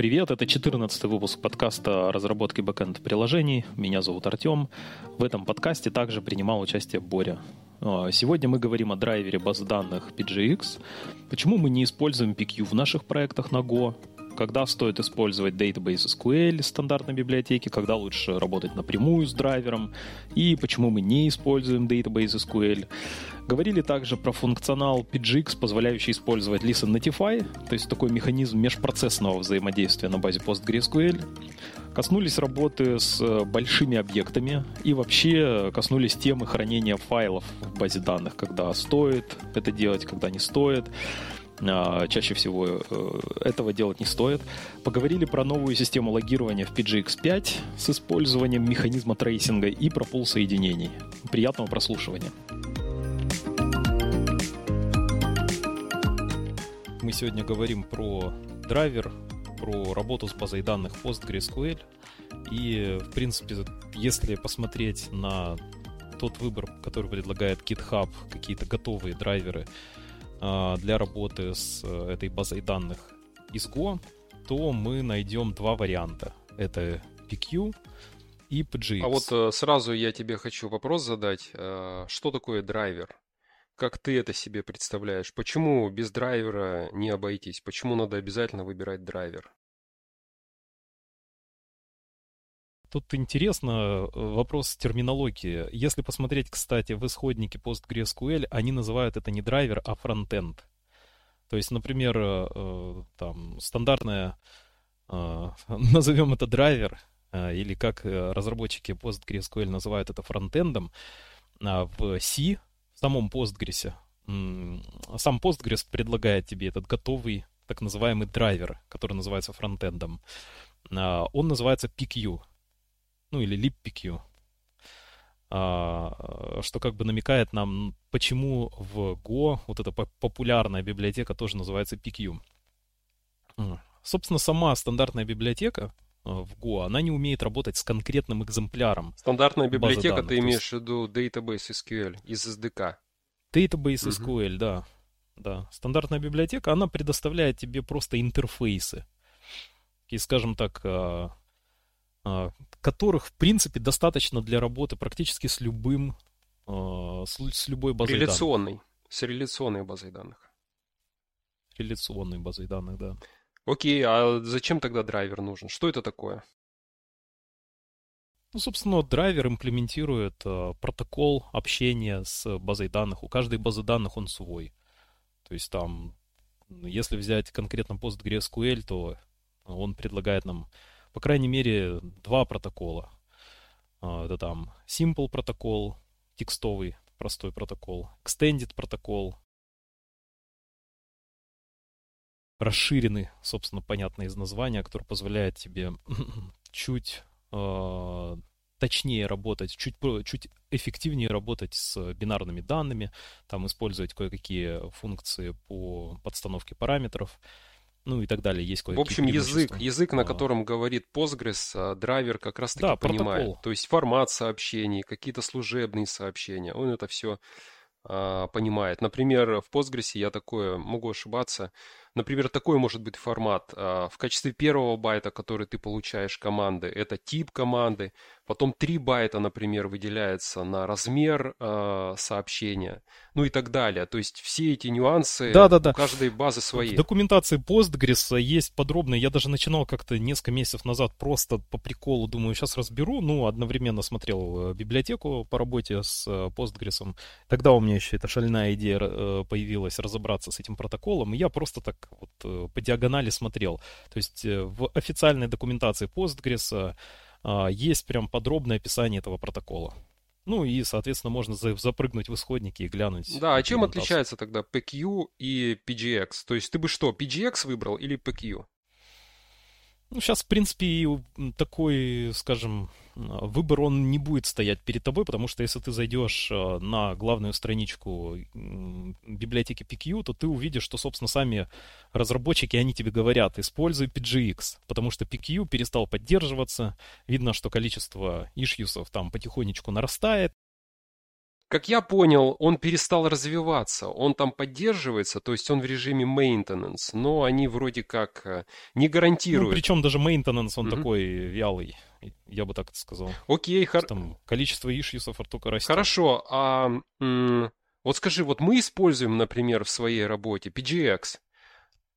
привет! Это 14 выпуск подкаста о разработке бэкэнд приложений. Меня зовут Артем. В этом подкасте также принимал участие Боря. А, сегодня мы говорим о драйвере баз данных PGX, почему мы не используем PQ в наших проектах на Go, когда стоит использовать Database SQL стандартной библиотеки, когда лучше работать напрямую с драйвером, и почему мы не используем Database SQL. Говорили также про функционал PGX, позволяющий использовать Listen Notify, то есть такой механизм межпроцессного взаимодействия на базе PostgreSQL. Коснулись работы с большими объектами и вообще коснулись темы хранения файлов в базе данных, когда стоит это делать, когда не стоит. А, чаще всего э, этого делать не стоит. Поговорили про новую систему логирования в PGX5 с использованием механизма трейсинга и про пул соединений. Приятного прослушивания. Мы сегодня говорим про драйвер, про работу с базой данных PostgreSQL. И, в принципе, если посмотреть на тот выбор, который предлагает GitHub, какие-то готовые драйверы, для работы с э, этой базой данных из Go, то мы найдем два варианта. Это PQ и PGX. А вот э, сразу я тебе хочу вопрос задать. Э, что такое драйвер? Как ты это себе представляешь? Почему без драйвера не обойтись? Почему надо обязательно выбирать драйвер? Тут интересно э, вопрос терминологии. Если посмотреть, кстати, в исходнике PostgreSQL, они называют это не драйвер, а фронтенд. То есть, например, э, э, там стандартная, назовем это драйвер, или как разработчики PostgreSQL называют это фронтендом, а в C, в самом Postgres, сам Postgres предлагает тебе этот готовый так называемый драйвер, который называется фронтендом. Он называется PQ, ну или LibPQ, а, что как бы намекает нам, почему в Go вот эта популярная библиотека тоже называется PQ. Собственно, сама стандартная библиотека а, в Go, она не умеет работать с конкретным экземпляром. Стандартная библиотека, данных, ты имеешь в виду Database SQL из SDK? Database uh SQL, да. Да. Стандартная библиотека, она предоставляет тебе просто интерфейсы. И, скажем так, а, которых, в принципе, достаточно для работы практически с любым, а, с любой базой реляционной, данных. С реляционной базой данных. Реляционной базой данных, да. Окей, а зачем тогда драйвер нужен? Что это такое? Ну, собственно, драйвер имплементирует э, протокол общения с базой данных. У каждой базы данных он свой. То есть там, если взять конкретно PostgreSQL, то он предлагает нам по крайней мере, два протокола. А, это там Simple протокол, текстовый простой протокол, Extended протокол, расширенный, собственно, понятно из названия, который позволяет тебе чуть э, точнее работать, чуть, чуть эффективнее работать с бинарными данными, там использовать кое-какие функции по подстановке параметров ну и так далее. Есть В общем, язык, язык, на а. котором говорит Postgres, а, драйвер как раз-таки да, понимает. Протокол. То есть формат сообщений, какие-то служебные сообщения, он это все а, понимает. Например, в Postgres я такое могу ошибаться. Например, такой может быть формат. А, в качестве первого байта, который ты получаешь команды, это тип команды. Потом 3 байта, например, выделяется на размер э, сообщения, ну и так далее. То есть все эти нюансы да, да, да. у каждой базы свои. В документации Postgres есть подробно. Я даже начинал как-то несколько месяцев назад просто по приколу, думаю, сейчас разберу. Ну, одновременно смотрел э, библиотеку по работе с э, Postgres. Тогда у меня еще эта шальная идея э, появилась разобраться с этим протоколом. И я просто так вот по диагонали смотрел. То есть в официальной документации Postgres а, есть прям подробное описание этого протокола. Ну и, соответственно, можно запрыгнуть в исходники и глянуть. Да, а чем отличается тогда PQ и PGX? То есть ты бы что, PGX выбрал или PQ? Ну, сейчас, в принципе, такой, скажем, выбор он не будет стоять перед тобой, потому что если ты зайдешь э, на главную страничку библиотеки PQ, то ты увидишь, что, собственно, сами разработчики, они тебе говорят, используй PGX, потому что PQ перестал поддерживаться, видно, что количество ишьюсов там потихонечку нарастает, как я понял, он перестал развиваться, он там поддерживается, то есть он в режиме maintenance, но они вроде как э, не гарантируют. Ну, причем даже maintenance, он mm-hmm. такой вялый, я бы так сказал. Окей, хор... Там количество ишьюсов только растет. Хорошо, а м- вот скажи, вот мы используем, например, в своей работе PGX,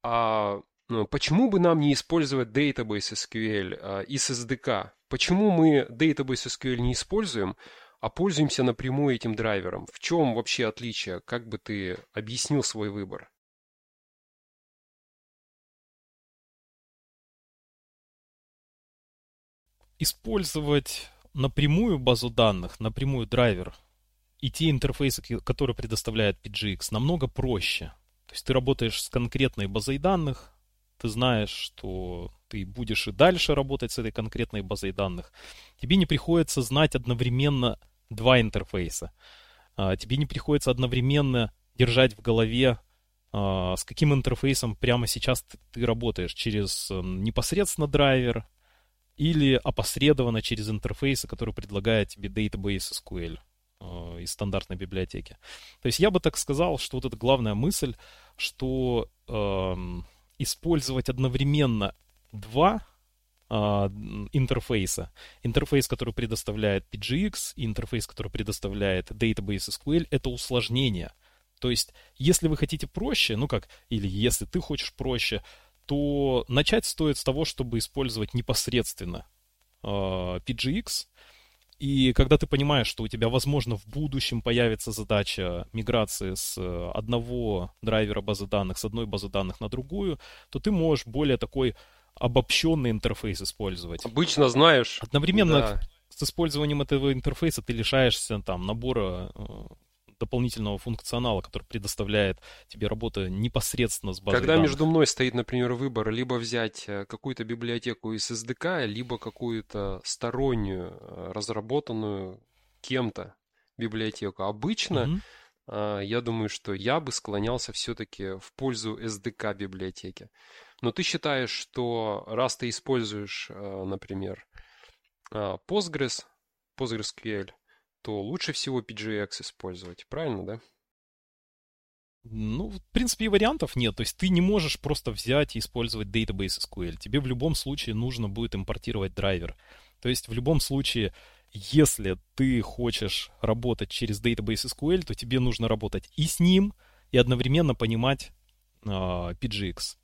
а ну, почему бы нам не использовать Database SQL а, из SDK? Почему мы Database SQL не используем, а пользуемся напрямую этим драйвером. В чем вообще отличие? Как бы ты объяснил свой выбор? Использовать напрямую базу данных, напрямую драйвер и те интерфейсы, которые предоставляет PGX, намного проще. То есть ты работаешь с конкретной базой данных, ты знаешь, что ты будешь и дальше работать с этой конкретной базой данных. Тебе не приходится знать одновременно два интерфейса. А, тебе не приходится одновременно держать в голове, а, с каким интерфейсом прямо сейчас ты, работаешь, через эм, непосредственно драйвер или опосредованно через интерфейсы, которые предлагает тебе Database SQL а, из стандартной библиотеки. То есть я бы так сказал, что вот эта главная мысль, что э, использовать одновременно два интерфейса. Интерфейс, который предоставляет PGX, интерфейс, который предоставляет Database SQL, это усложнение. То есть, если вы хотите проще, ну как, или если ты хочешь проще, то начать стоит с того, чтобы использовать непосредственно э, а, PGX. И когда ты понимаешь, что у тебя, возможно, в будущем появится задача миграции с одного драйвера базы данных, с одной базы данных на другую, то ты можешь более такой обобщенный интерфейс использовать. Обычно знаешь. Одновременно да. с использованием этого интерфейса ты лишаешься там набора э, дополнительного функционала, который предоставляет тебе работа непосредственно с базой Когда данных. между мной стоит, например, выбор либо взять э, какую-то библиотеку из SDK, либо какую-то стороннюю, э, разработанную кем-то библиотеку, обычно mm-hmm. Я думаю, что я бы склонялся все-таки в пользу SDK библиотеки. Но ты считаешь, что раз ты используешь, э, например, э, Postgres, PostgreSQL, то лучше всего PGX использовать, правильно, да? Ну, в принципе, и вариантов нет. То есть ты не можешь просто взять и использовать Database SQL. Тебе в любом случае нужно будет импортировать драйвер. То есть в любом случае, если ты хочешь работать через Database SQL, то тебе нужно работать и с ним, и одновременно понимать э, PGX.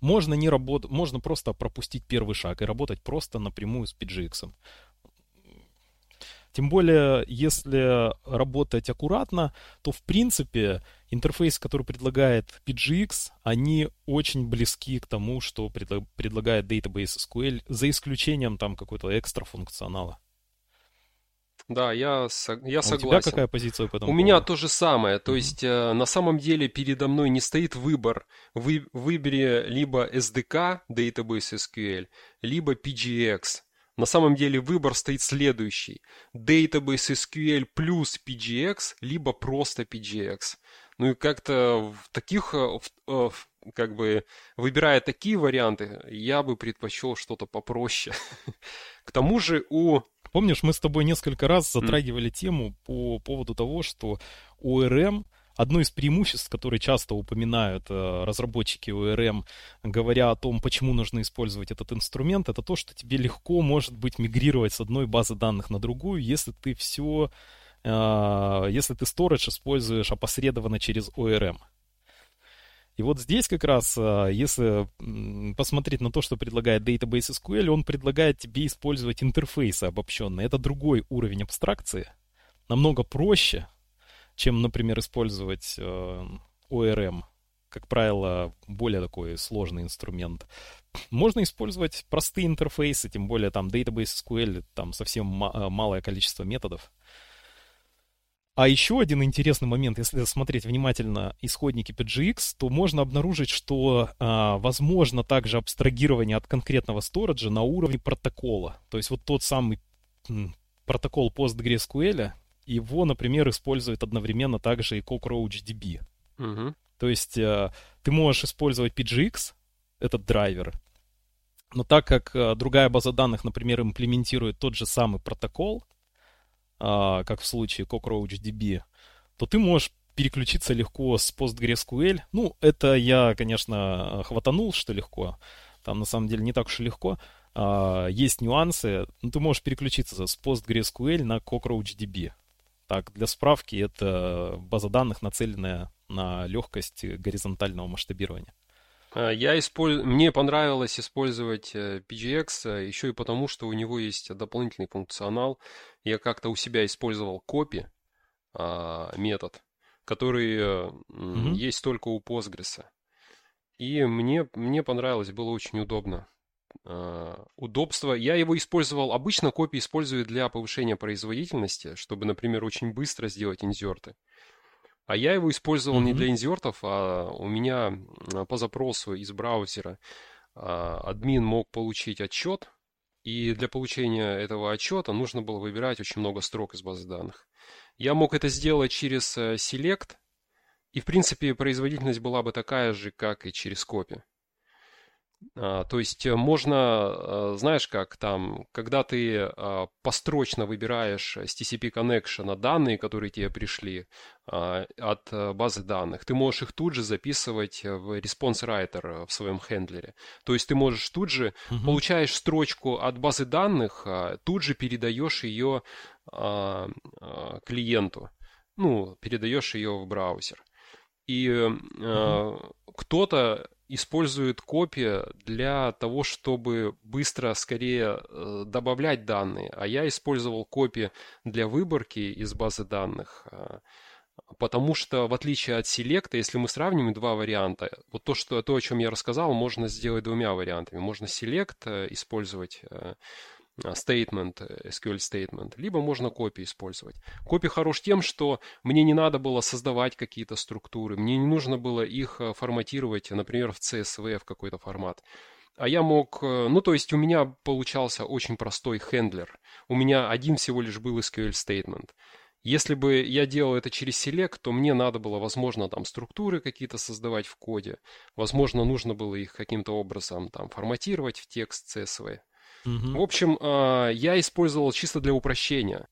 Можно не работать, можно просто пропустить первый шаг и работать просто напрямую с PGX. Тем более, если работать аккуратно, то в принципе интерфейс, который предлагает PGX, они очень близки к тому, что предлагает Database SQL, за исключением там какой-то экстра функционала. Да, я, я согласен. А у тебя какая позиция по этому У поводу? меня то же самое. То mm-hmm. есть э, на самом деле передо мной не стоит выбор. Вы, выбери либо SDK, Database SQL, либо PGX. На самом деле выбор стоит следующий. Database SQL плюс PGX, либо просто PGX. Ну и как-то в таких, э, в, в, как бы, выбирая такие варианты, я бы предпочел что-то попроще. К тому же у Помнишь, мы с тобой несколько раз затрагивали mm. тему по поводу того, что ORM Одно из преимуществ, которые часто упоминают э, разработчики ORM, говоря о том, почему нужно использовать этот инструмент, это то, что тебе легко может быть мигрировать с одной базы данных на другую, если ты все, э, если ты storage используешь опосредованно через ORM. И вот здесь как раз, а, если посмотреть на то, что предлагает Database SQL, он предлагает тебе использовать интерфейсы обобщенные. Это другой уровень абстракции, намного проще, чем, например, использовать а, ORM. Как правило, более такой сложный инструмент. Можно использовать простые интерфейсы, тем более там Database SQL, там совсем а, малое количество методов. А еще один интересный момент, если смотреть внимательно исходники PGX, то можно обнаружить, что а, возможно также абстрагирование от конкретного сториджа на уровне протокола. То есть вот тот самый протокол PostgreSQL, его, например, использует одновременно также и CockroachDB. Угу. То есть а, ты можешь использовать PGX, этот драйвер, но так как а, другая база данных, например, имплементирует тот же самый протокол, как в случае CockroachDB, то ты можешь переключиться легко с PostgreSQL. Ну, это я, конечно, хватанул, что легко. Там на самом деле не так уж и легко. А, есть нюансы. Ну, ты можешь переключиться с PostgreSQL на CockroachDB. Так, для справки, это база данных, нацеленная на легкость горизонтального масштабирования. А, я использ... Мне понравилось использовать э, PGX э, еще и потому, что у него есть дополнительный функционал. Я как-то у себя использовал копи а, метод, который mm-hmm. есть только у Postgres. И мне, мне понравилось, было очень удобно. Удобство. Я его использовал, обычно копии использую для повышения производительности, чтобы, например, очень быстро сделать инзерты. А я его использовал mm-hmm. не для инзертов, а у меня по запросу из браузера uh, админ мог получить отчет, и для получения этого отчета нужно было выбирать очень много строк из базы данных. Я мог это сделать через э, Select, и в принципе производительность была бы такая же, как и через копи. А, то есть э, можно, э, знаешь как, там, когда ты а, построчно выбираешь с TCP Connection данные, которые тебе пришли а, от э, базы данных, ты можешь их тут же записывать в response writer в своем хендлере. То есть ты можешь тут же, угу. получаешь строчку от базы данных, тут же передаешь ее клиенту, ну, передаешь ее в браузер. И угу. кто-то использует копия для того, чтобы быстро, скорее э, добавлять данные. А я использовал копии для выборки из базы данных. Э, потому что, в отличие от селекта, если мы сравним два варианта, вот то, что, то, о чем я рассказал, можно сделать двумя вариантами. Можно селект э, использовать а, statement, э, SQL statement, либо можно копии использовать. Копи хорош тем, что мне не надо было создавать какие-то структуры, мне не нужно было их э, форматировать, например, в CSV в какой-то формат. А я мог, э, ну то есть у меня получался очень простой хендлер. У меня один всего лишь был SQL statement. Если бы я делал это через Select, то мне надо было, возможно, там структуры какие-то создавать в коде. Возможно, нужно было их каким-то образом там форматировать в текст CSV. Угу. В общем, а, я использовал чисто для упрощения.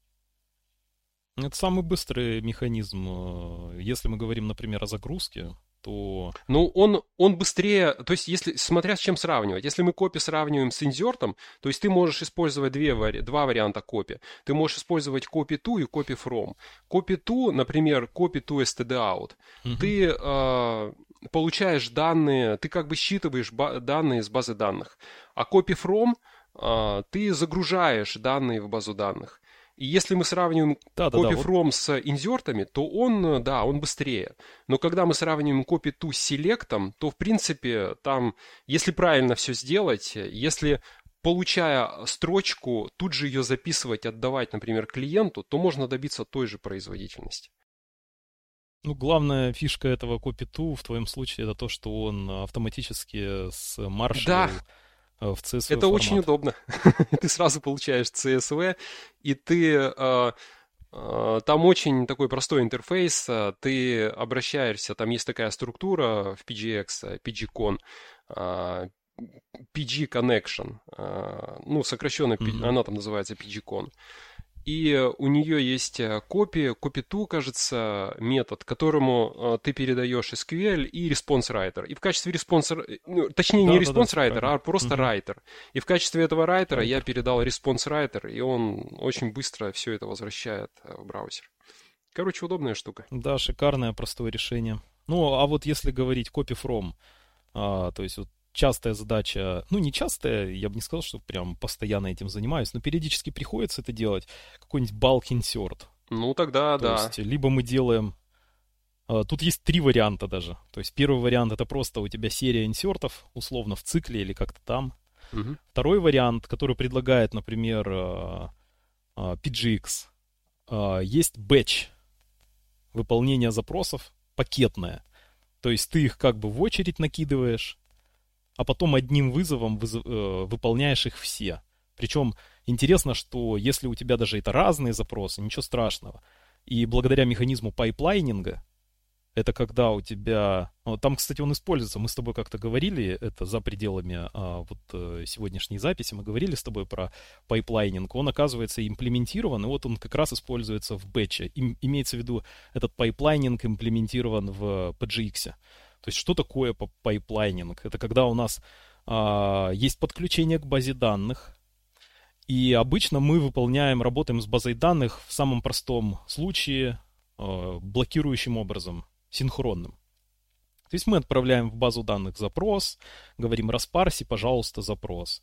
Это самый быстрый механизм. Э, если мы говорим, например, о загрузке, то... Ну, он, он быстрее, то есть, если, смотря с чем сравнивать. Если мы копи сравниваем с инзертом, то есть ты можешь использовать две, два варианта копи. Ты можешь использовать copy to и copy from. Copy to, например, copy to std out. Угу. Ты э, получаешь данные, ты как бы считываешь данные из базы данных. А copy from ты загружаешь данные в базу данных. И если мы сравниваем да, да, copy да, from вот... с инзертами, то он, да, он быстрее. Но когда мы сравниваем copy to с селектом, то, в принципе, там, если правильно все сделать, если получая строчку, тут же ее записывать, отдавать, например, клиенту, то можно добиться той же производительности. Ну, главная фишка этого copy-to в твоем случае это то, что он автоматически с маршем да в CSV Это формат. очень удобно. ты сразу получаешь CSV, и ты... Э, э, там очень такой простой интерфейс. Ты обращаешься, там есть такая структура в PGX, PGCon, PG Connection. Ну, сокращенно, mm-hmm. она там называется PGCon. И у нее есть э, копия, copy кажется, метод, которому э, ты передаешь SQL и response writer. И в качестве response, э, ну, точнее да, не да, response да, writer, а просто угу. writer. И в качестве этого writer я передал response writer, и он очень быстро все это возвращает в браузер. Короче, удобная штука. Да, шикарное, простое решение. Ну, а вот если говорить copy from, а, то есть вот частая задача, ну не частая, я бы не сказал, что прям постоянно этим занимаюсь, но периодически приходится это делать, какой-нибудь bulk insert. Ну тогда То да. есть либо мы делаем... А, тут есть три варианта даже. То есть первый вариант это просто у тебя серия инсертов, условно в цикле или как-то там. Угу. Второй вариант, который предлагает, например, а, а, PGX, есть batch выполнение запросов пакетное. То есть ты их как бы в очередь накидываешь, а потом одним вызовом вызов, э, выполняешь их все. Причем интересно, что если у тебя даже это разные запросы, ничего страшного. И благодаря механизму пайплайнинга это когда у тебя... Там, кстати, он используется. Мы с тобой как-то говорили, это за пределами а, вот э, сегодняшней записи, мы говорили с тобой про pipelining. Он, оказывается, имплементирован, и вот он как раз используется в бэтче. Им, имеется в виду, этот pipelining имплементирован в PGX. То есть что такое pipelining? Это когда у нас а, есть подключение к базе данных, и обычно мы выполняем, работаем с базой данных в самом простом случае а, блокирующим образом синхронным. То есть мы отправляем в базу данных запрос, говорим распарси, пожалуйста, запрос.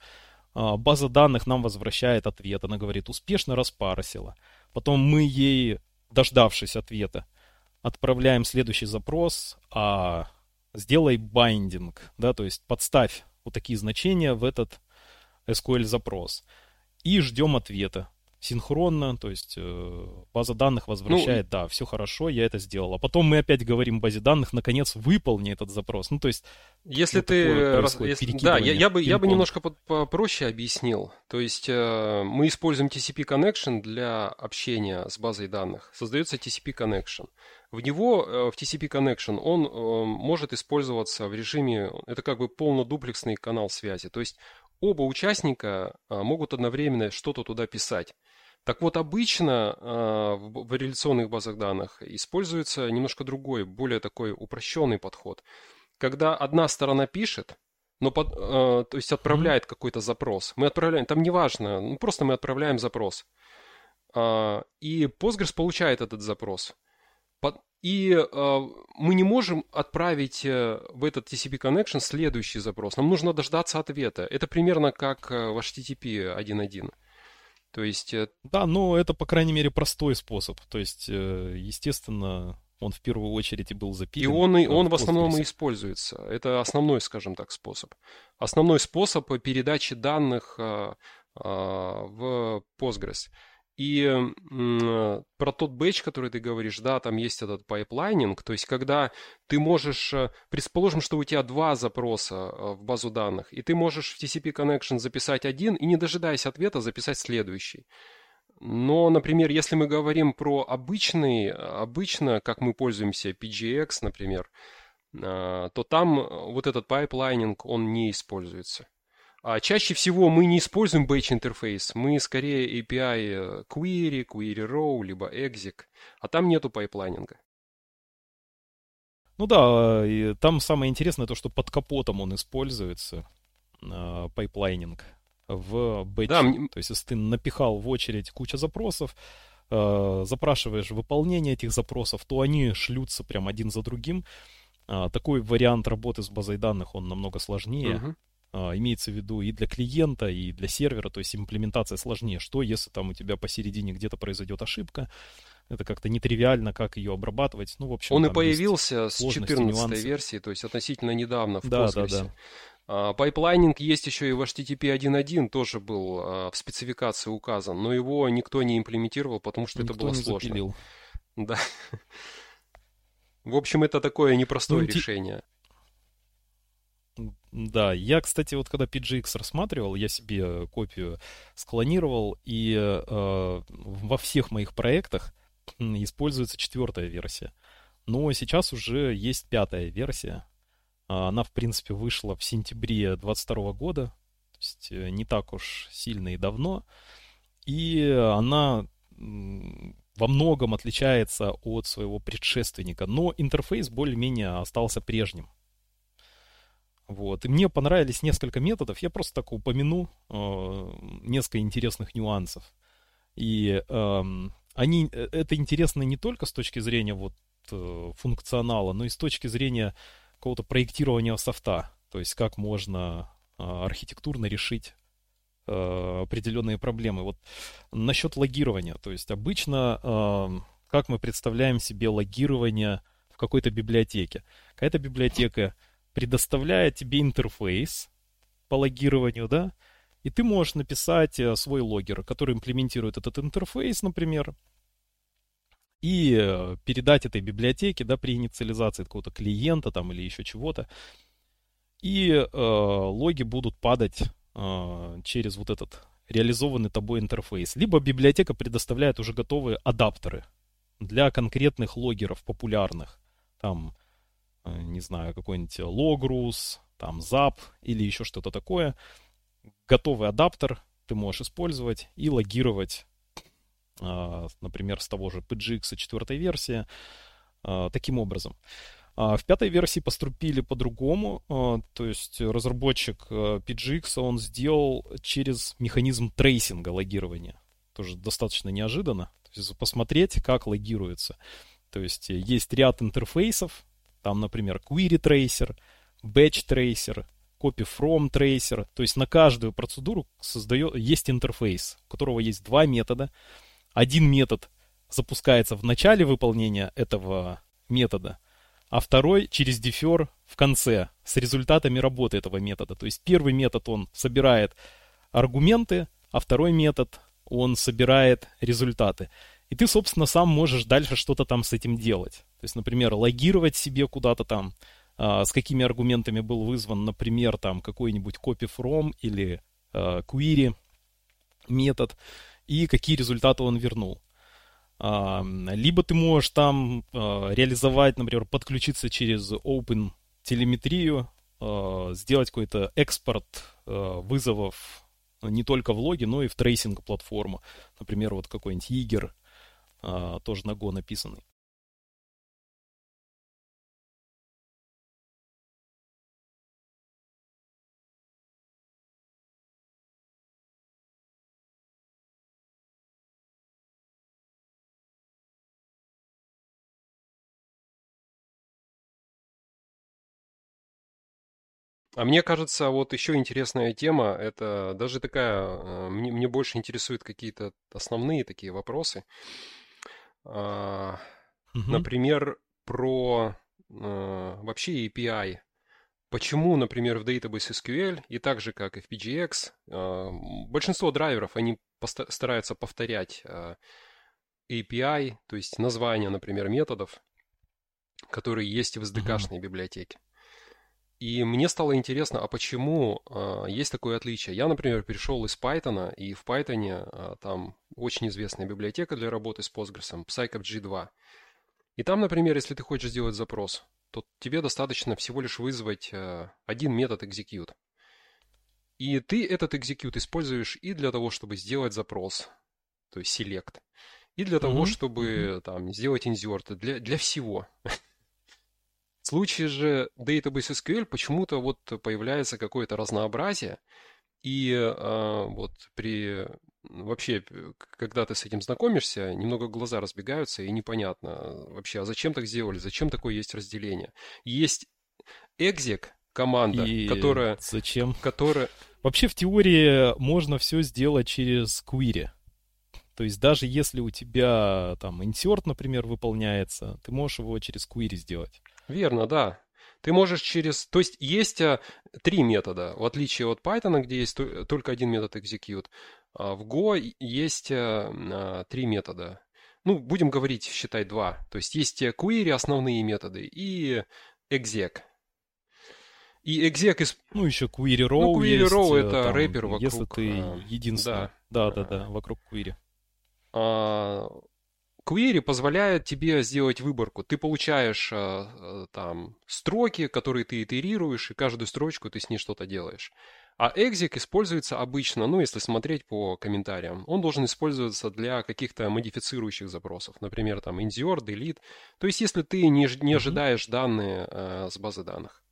А, база данных нам возвращает ответ, она говорит успешно распарсила. Потом мы ей, дождавшись ответа, отправляем следующий запрос, а сделай байдинг, да, то есть подставь вот такие значения в этот SQL запрос. И ждем ответа синхронно, то есть э, база данных возвращает, ну, да, все хорошо, я это сделал. А потом мы опять говорим базе данных, наконец, выполни этот запрос. Ну, то есть... Если вот ты... Раз, если, да, я, я, бы, я бы немножко попроще объяснил. То есть э, мы используем TCP connection для общения с базой данных. Создается TCP connection. В него, э, в TCP connection, он э, может использоваться в режиме... Это как бы полнодуплексный канал связи. То есть оба участника могут одновременно что-то туда писать. Так вот, обычно э, в реляционных базах данных используется немножко другой, более такой упрощенный подход. Когда одна сторона пишет, но под, э, то есть отправляет mm-hmm. какой-то запрос. Мы отправляем, там неважно, ну, просто мы отправляем запрос. Э, и Postgres получает этот запрос. Под, и э, мы не можем отправить э, в этот TCP connection следующий запрос. Нам нужно дождаться ответа. Это примерно как э, в HTTP 1.1. То есть... Э, да, но это, по крайней мере, простой способ. То есть, э, естественно, он в первую очередь и был запилен. И он, и, он в основном и используется. Это основной, скажем так, способ. Основной способ передачи данных а, в Postgres. И про тот batch, который ты говоришь, да, там есть этот pipelining, то есть когда ты можешь, э, предположим, что у тебя два запроса э, в базу данных, и ты можешь в TCP connection записать один и не дожидаясь ответа записать следующий. Но, например, если мы говорим про обычный, обычно, как мы пользуемся PGX, например, э, то там вот этот pipelining, он не используется. А чаще всего мы не используем batch интерфейс, мы скорее API э, query, query row, либо exec, а там нету пайплайнинга. Ну да, и там самое интересное то, что под капотом он используется, э, pipelining, в batch. Да, то есть если ты напихал в очередь куча запросов, э, запрашиваешь выполнение этих запросов, то они шлются прям один за другим. А, такой вариант работы с базой данных, он намного сложнее. Uh-huh. А, имеется в виду и для клиента, и для сервера, то есть имплементация сложнее. Что, если там у тебя посередине где-то произойдет ошибка, это как-то нетривиально, как ее обрабатывать. Ну, в общем, Он и появился с 14 версии, то есть относительно недавно в да, Postgres. Да, да. А, pipelining есть еще и в HTTP 1.1, тоже был а, в спецификации указан, но его никто не имплементировал, потому что никто это было не сложно. Запилил. Да. В общем, это такое непростое ну, решение. Да, я, кстати, вот когда PGX рассматривал, я себе копию склонировал, и э, во всех моих проектах используется четвертая версия. Но сейчас уже есть пятая версия. Она, в принципе, вышла в сентябре 2022 года, то есть э, не так уж сильно и давно. И она во многом отличается от своего предшественника, но интерфейс более-менее остался прежним. Вот. И мне понравились несколько методов. Я просто так упомяну э, несколько интересных нюансов. И эм, э, они, это интересно не только с точки зрения вот, э, функционала, но и с точки зрения какого-то проектирования софта. То есть как можно э, архитектурно решить э, определенные проблемы. Вот насчет логирования. То есть обычно э, как мы представляем себе логирование в какой-то библиотеке. Какая-то библиотека предоставляет тебе интерфейс по логированию, да, и ты можешь написать э, свой логер, который имплементирует этот интерфейс, например, и э, передать этой библиотеке, да, при инициализации какого-то клиента там или еще чего-то. И э, логи будут падать э, через вот этот реализованный тобой интерфейс. Либо библиотека предоставляет уже готовые адаптеры для конкретных логеров популярных там, не знаю, какой-нибудь Logrus, там Zap или еще что-то такое. Готовый адаптер ты можешь использовать и логировать, а, например, с того же PGX 4 версии а, таким образом. А, в пятой версии поступили по-другому, то есть разработчик PGX он сделал через механизм трейсинга логирования. Тоже достаточно неожиданно. То есть посмотреть, как логируется. То есть есть ряд интерфейсов, там, например, Query Tracer, Batch Tracer, Copy From Tracer. То есть на каждую процедуру создает, есть интерфейс, у которого есть два метода. Один метод запускается в начале выполнения этого метода, а второй через дефер в конце с результатами работы этого метода. То есть первый метод он собирает аргументы, а второй метод он собирает результаты. И ты, собственно, сам можешь дальше что-то там с этим делать. То есть, например, логировать себе куда-то там, а, с какими аргументами был вызван, например, там какой-нибудь copy from или а, query метод, и какие результаты он вернул. А, либо ты можешь там реализовать, например, подключиться через Open телеметрию, сделать какой-то экспорт вызовов не только в логе, но и в трейсинг платформу. Например, вот какой-нибудь Jaeger, тоже на Go написанный. А мне кажется, вот еще интересная тема, это даже такая, э, мне, мне больше интересуют какие-то основные такие вопросы. А, угу. Например, про а, вообще API. Почему, например, в Database SQL и так же, как и в PGX, а, большинство драйверов, они стараются повторять а, API, то есть название, например, методов, которые есть в SDK-шной угу. библиотеке. И мне стало интересно, а почему э, есть такое отличие? Я, например, перешел из Python, и в Python э, там очень известная библиотека для работы с Postgres, PsyCap-G2. И там, например, если ты хочешь сделать запрос, то тебе достаточно всего лишь вызвать э, один метод execute. И ты этот execute используешь и для того, чтобы сделать запрос, то есть select, и для mm-hmm. того, чтобы mm-hmm. там сделать insert, для, для всего. В случае же Database SQL почему-то вот появляется какое-то разнообразие, и э, вот при вообще, когда ты с этим знакомишься, немного глаза разбегаются, и непонятно вообще, а зачем так сделали, зачем такое есть разделение. Есть exec команда, и которая... Зачем? Которая... Вообще в теории можно все сделать через query. То есть даже если у тебя там insert, например, выполняется, ты можешь его через query сделать. Верно, да. Ты можешь через... То есть есть а, три метода, в отличие от Python, где есть только один метод execute. А в Go есть а, а, три метода. Ну, будем говорить, считай, два. То есть есть query, основные методы, и exec. И exec из... Ну, еще query row Ну, query есть, row это там, рэпер вокруг... Если ты единственный. Да, да, да, да вокруг query. А, Query позволяет тебе сделать выборку. Ты получаешь э, там строки, которые ты итерируешь, и каждую строчку ты с ней что-то делаешь. А exec используется обычно, ну, если смотреть по комментариям, он должен использоваться для каких-то модифицирующих запросов, например, там insert, delete. То есть, если ты не, не ожидаешь данные э, с базы данных.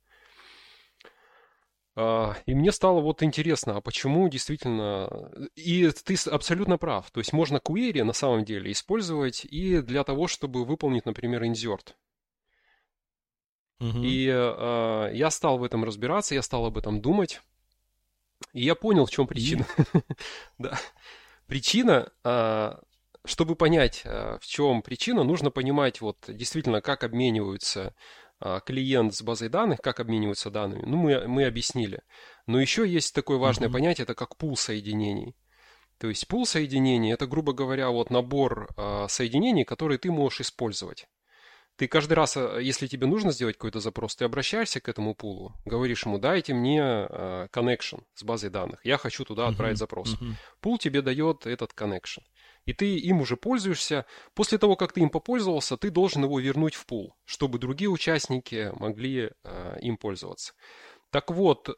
А, и мне стало вот интересно, а почему действительно... И ты абсолютно прав. То есть можно query на самом деле использовать и для того, чтобы выполнить, например, insert. Угу. И э, я стал в этом разбираться, я стал об этом думать. И я понял, в чем причина. да. Причина, э, чтобы понять, э, в чем причина, нужно понимать вот действительно, как обмениваются клиент с базой данных, как обмениваются данными, ну, мы, мы объяснили. Но еще есть такое важное mm-hmm. понятие, это как пул соединений. То есть пул соединений – это, грубо говоря, вот набор э, соединений, которые ты можешь использовать. Ты каждый раз, а, если тебе нужно сделать какой-то запрос, ты обращаешься к этому пулу, говоришь ему, дайте мне э, connection с базой данных, я хочу туда отправить uh-huh, запрос. Uh-huh. Пул тебе дает этот connection. И ты им уже пользуешься. После того, как ты им попользовался, ты должен его вернуть в пул, чтобы другие участники могли э, им пользоваться. Так вот, э,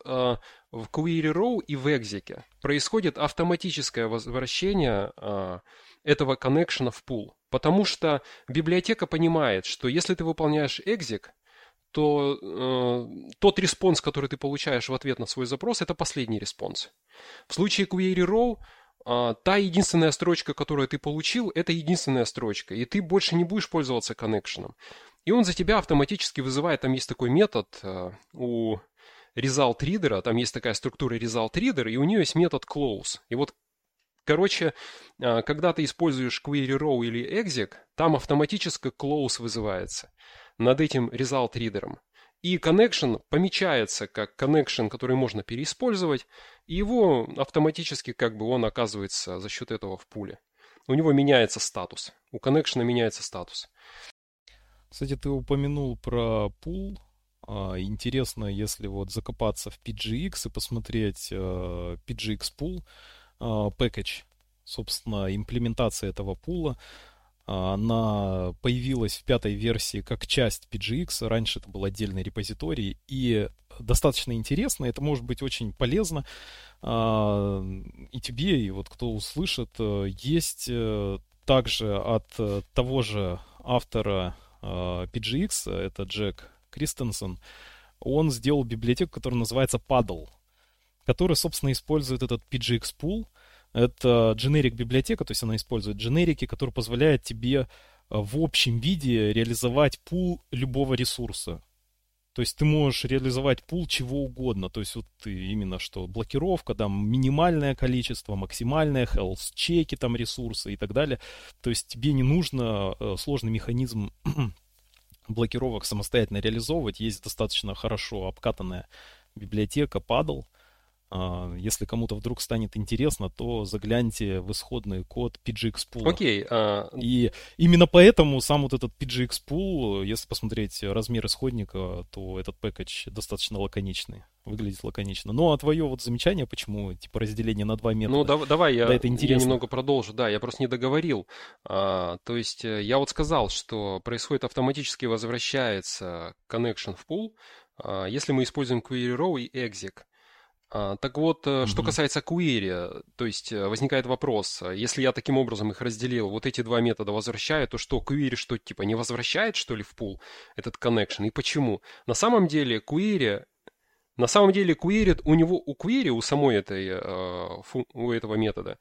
в Query Row и в Exec происходит автоматическое возвращение э, этого коннекшена в пул. Потому что библиотека понимает, что если ты выполняешь exec, то э, тот response, который ты получаешь в ответ на свой запрос, это последний response. В случае query row та единственная строчка, которую ты получил, это единственная строчка, и ты больше не будешь пользоваться коннекшеном. И он за тебя автоматически вызывает, там есть такой метод э, у result reader, там есть такая структура result reader, и у нее есть метод close. И вот Короче, э, когда ты используешь query row или exec, там автоматически close вызывается над этим result reader. И connection помечается как connection, который можно переиспользовать, и его автоматически как бы он оказывается за счет этого в пуле. У него меняется статус. У connection меняется статус. Кстати, ты упомянул про пул. А, интересно, если вот закопаться в PGX и посмотреть э, PGX а, package, собственно, имплементация этого пула, а, она появилась в пятой версии как часть PGX. Раньше это был отдельный репозиторий. И достаточно интересно. Это может быть очень полезно а, и тебе, и вот кто услышит. Э, есть э, также от э, того же автора PGX, это Джек Кристенсен, он сделал библиотеку, которая называется Paddle, которая, собственно, использует этот PGX pool – это дженерик библиотека, то есть она использует дженерики, которые позволяют тебе э, в общем виде реализовать пул любого ресурса. То есть ты можешь реализовать пул чего угодно. То есть вот ты именно что блокировка, там минимальное количество, максимальное, health чеки там ресурсы и так далее. То есть тебе не нужно э, сложный механизм блокировок самостоятельно реализовывать. Есть достаточно хорошо обкатанная библиотека а, если кому-то вдруг станет интересно, то загляньте в исходный код PGX Pool. Окей. Okay, uh... И именно поэтому сам вот этот PGX Pool, если посмотреть размер исходника, то этот пэкэдж достаточно лаконичный. Выглядит лаконично. Ну, а твое вот замечание, почему, типа, разделение на два метода? Ну, да, давай я, да, это интересно. я немного продолжу. Да, я просто не договорил. А, то есть, э, я вот сказал, что происходит автоматически возвращается connection в pool, а, если мы используем query row и exec. А, так вот, mm-hmm. что касается query, то есть э, возникает вопрос, э, если я таким образом их разделил, вот эти два метода возвращаю, то что, query что, типа, не возвращает, что ли, в пул этот connection? И почему? На самом деле, query, на самом деле, query, у него, у query, у самой этой, у этого метода,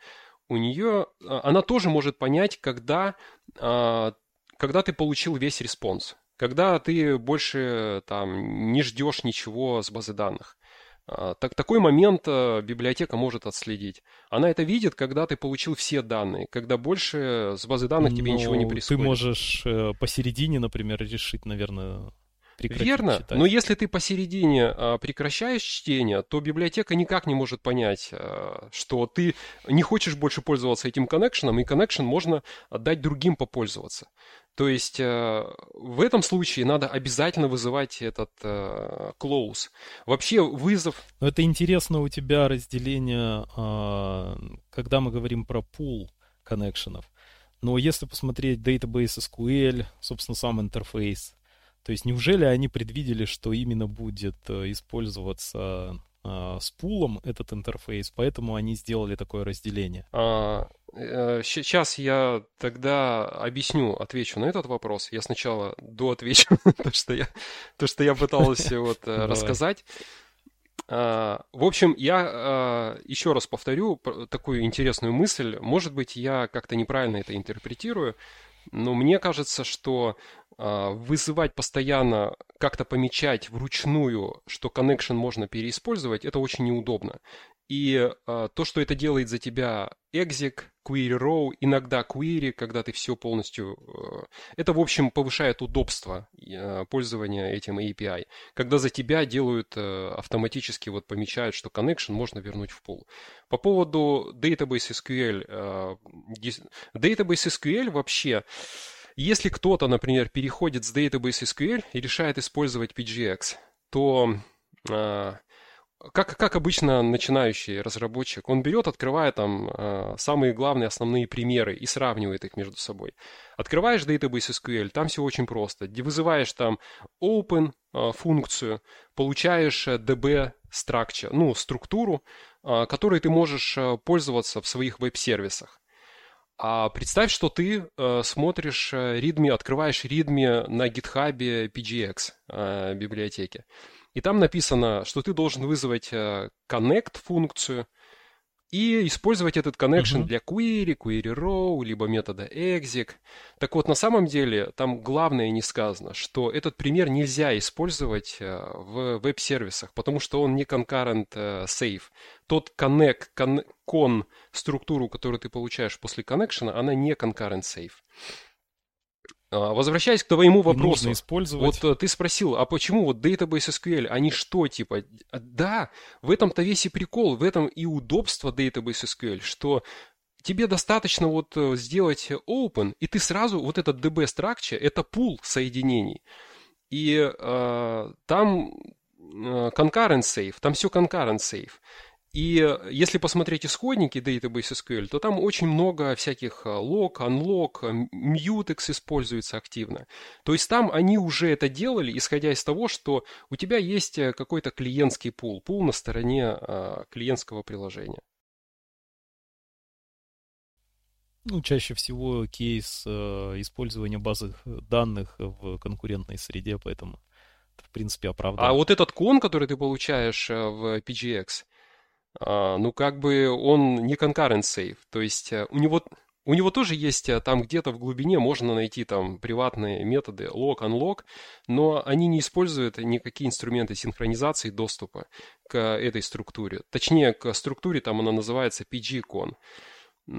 у нее, она тоже может понять, когда, а, когда ты получил весь response, когда ты больше там не ждешь ничего с базы данных. А, так, такой момент э, библиотека может отследить. Она это видит, когда ты получил все данные, когда больше с базы данных тебе Но ничего не происходит. Ты можешь э, посередине, например, решить, наверное, Верно, читать. но если ты посередине а, прекращаешь чтение, то библиотека никак не может понять, а, что ты не хочешь больше пользоваться этим коннекшеном, и коннекшен можно отдать другим попользоваться. То есть э, в этом случае надо обязательно вызывать этот э, close. Вообще вызов... Но это интересно у тебя разделение, э, когда мы говорим про pool коннекшенов. Но если посмотреть Database SQL, собственно, сам интерфейс, то есть неужели они предвидели, что именно будет э, использоваться а, с пулом этот интерфейс, поэтому они сделали такое разделение. А, э, сейчас я тогда объясню, отвечу на этот вопрос. Я сначала до отвечу то, что я, то, что я пытался вот э, рассказать. А, в общем, я еще раз повторю такую интересную мысль. Может быть, я как-то неправильно это интерпретирую, но мне кажется, что а, вызывать постоянно, как-то помечать вручную, что connection можно переиспользовать, это очень неудобно. И а, то, что это делает за тебя exec, query row, иногда query, когда ты все полностью... Э, это, в общем, повышает удобство э, пользования этим API. Когда за тебя делают э, автоматически, вот помечают, что connection можно вернуть в пул. По поводу Database SQL. Database SQL вообще... Если кто-то, например, переходит с Database SQL и решает использовать PGX, то как, как обычно начинающий разработчик, он берет, открывает там э, самые главные основные примеры и сравнивает их между собой. Открываешь Database SQL, там все очень просто. Вызываешь там open э, функцию, получаешь DB structure, ну, структуру, э, которой ты можешь э, пользоваться в своих веб-сервисах. А представь, что ты э, смотришь э, readme, открываешь readme на GitHub PGX э, библиотеки. И там написано, что ты должен вызвать э, connect функцию и использовать этот connection uh-huh. для query, query row, либо метода exec. Так вот, на самом деле, там главное не сказано, что этот пример нельзя использовать э, в веб-сервисах, потому что он не concurrent э, save. Тот connect, con, con структуру, которую ты получаешь после connection, она не concurrent save. А, возвращаясь к твоему вопросу, использовать. вот э, ты спросил, а почему вот Database SQL, они что, типа, да, в этом-то весь и прикол, в этом и удобство Database SQL, что тебе достаточно вот э, сделать open, и ты сразу, вот этот DB structure, это пул соединений, и э, там э, concurrent save, там все concurrent save. И э, если посмотреть исходники Database SQL, то там очень много всяких э, unlock, э, mutex используется активно. То есть там они уже это делали, исходя из того, что у тебя есть какой-то клиентский пул, пул на стороне клиентского приложения. Ну, чаще всего кейс э, использования базы данных в конкурентной среде, поэтому это, в принципе, оправдано. А вот этот кон, который ты получаешь в PGX, ну, как бы он не concurrent save. То есть э, у него, у него тоже есть э, там где-то в глубине можно найти там приватные методы log, unlock, но они не используют никакие инструменты синхронизации доступа к этой структуре. Точнее, к структуре там она называется PG-con.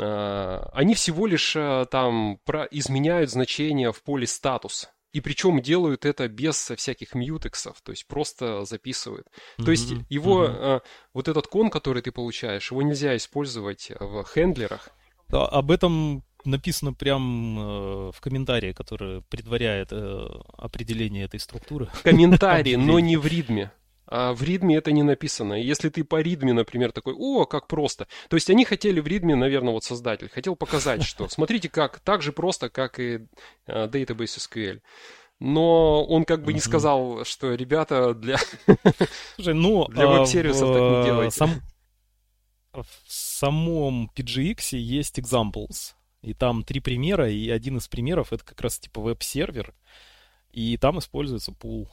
А, они всего лишь э, там изменяют значение в поле статус. И причем делают это без всяких мьютексов, то есть просто записывают. Mm-hmm. То есть его, mm-hmm. вот этот кон, который ты получаешь, его нельзя использовать в хендлерах. Да, об этом написано прям э, в комментарии, который предваряет э, определение этой структуры. Комментарий, но не в ритме. А в ритме это не написано. Если ты по ритме, например, такой, о, как просто. То есть они хотели в ритме, наверное, вот создатель, хотел показать, что смотрите, как так же просто, как и uh, Database SQL. Но он как бы не сказал, что ребята для, Слушай, ну, для а, веб-сервисов так не делайте. Сам... В самом PGX есть examples. И там три примера, и один из примеров это как раз типа веб-сервер. И там используется пул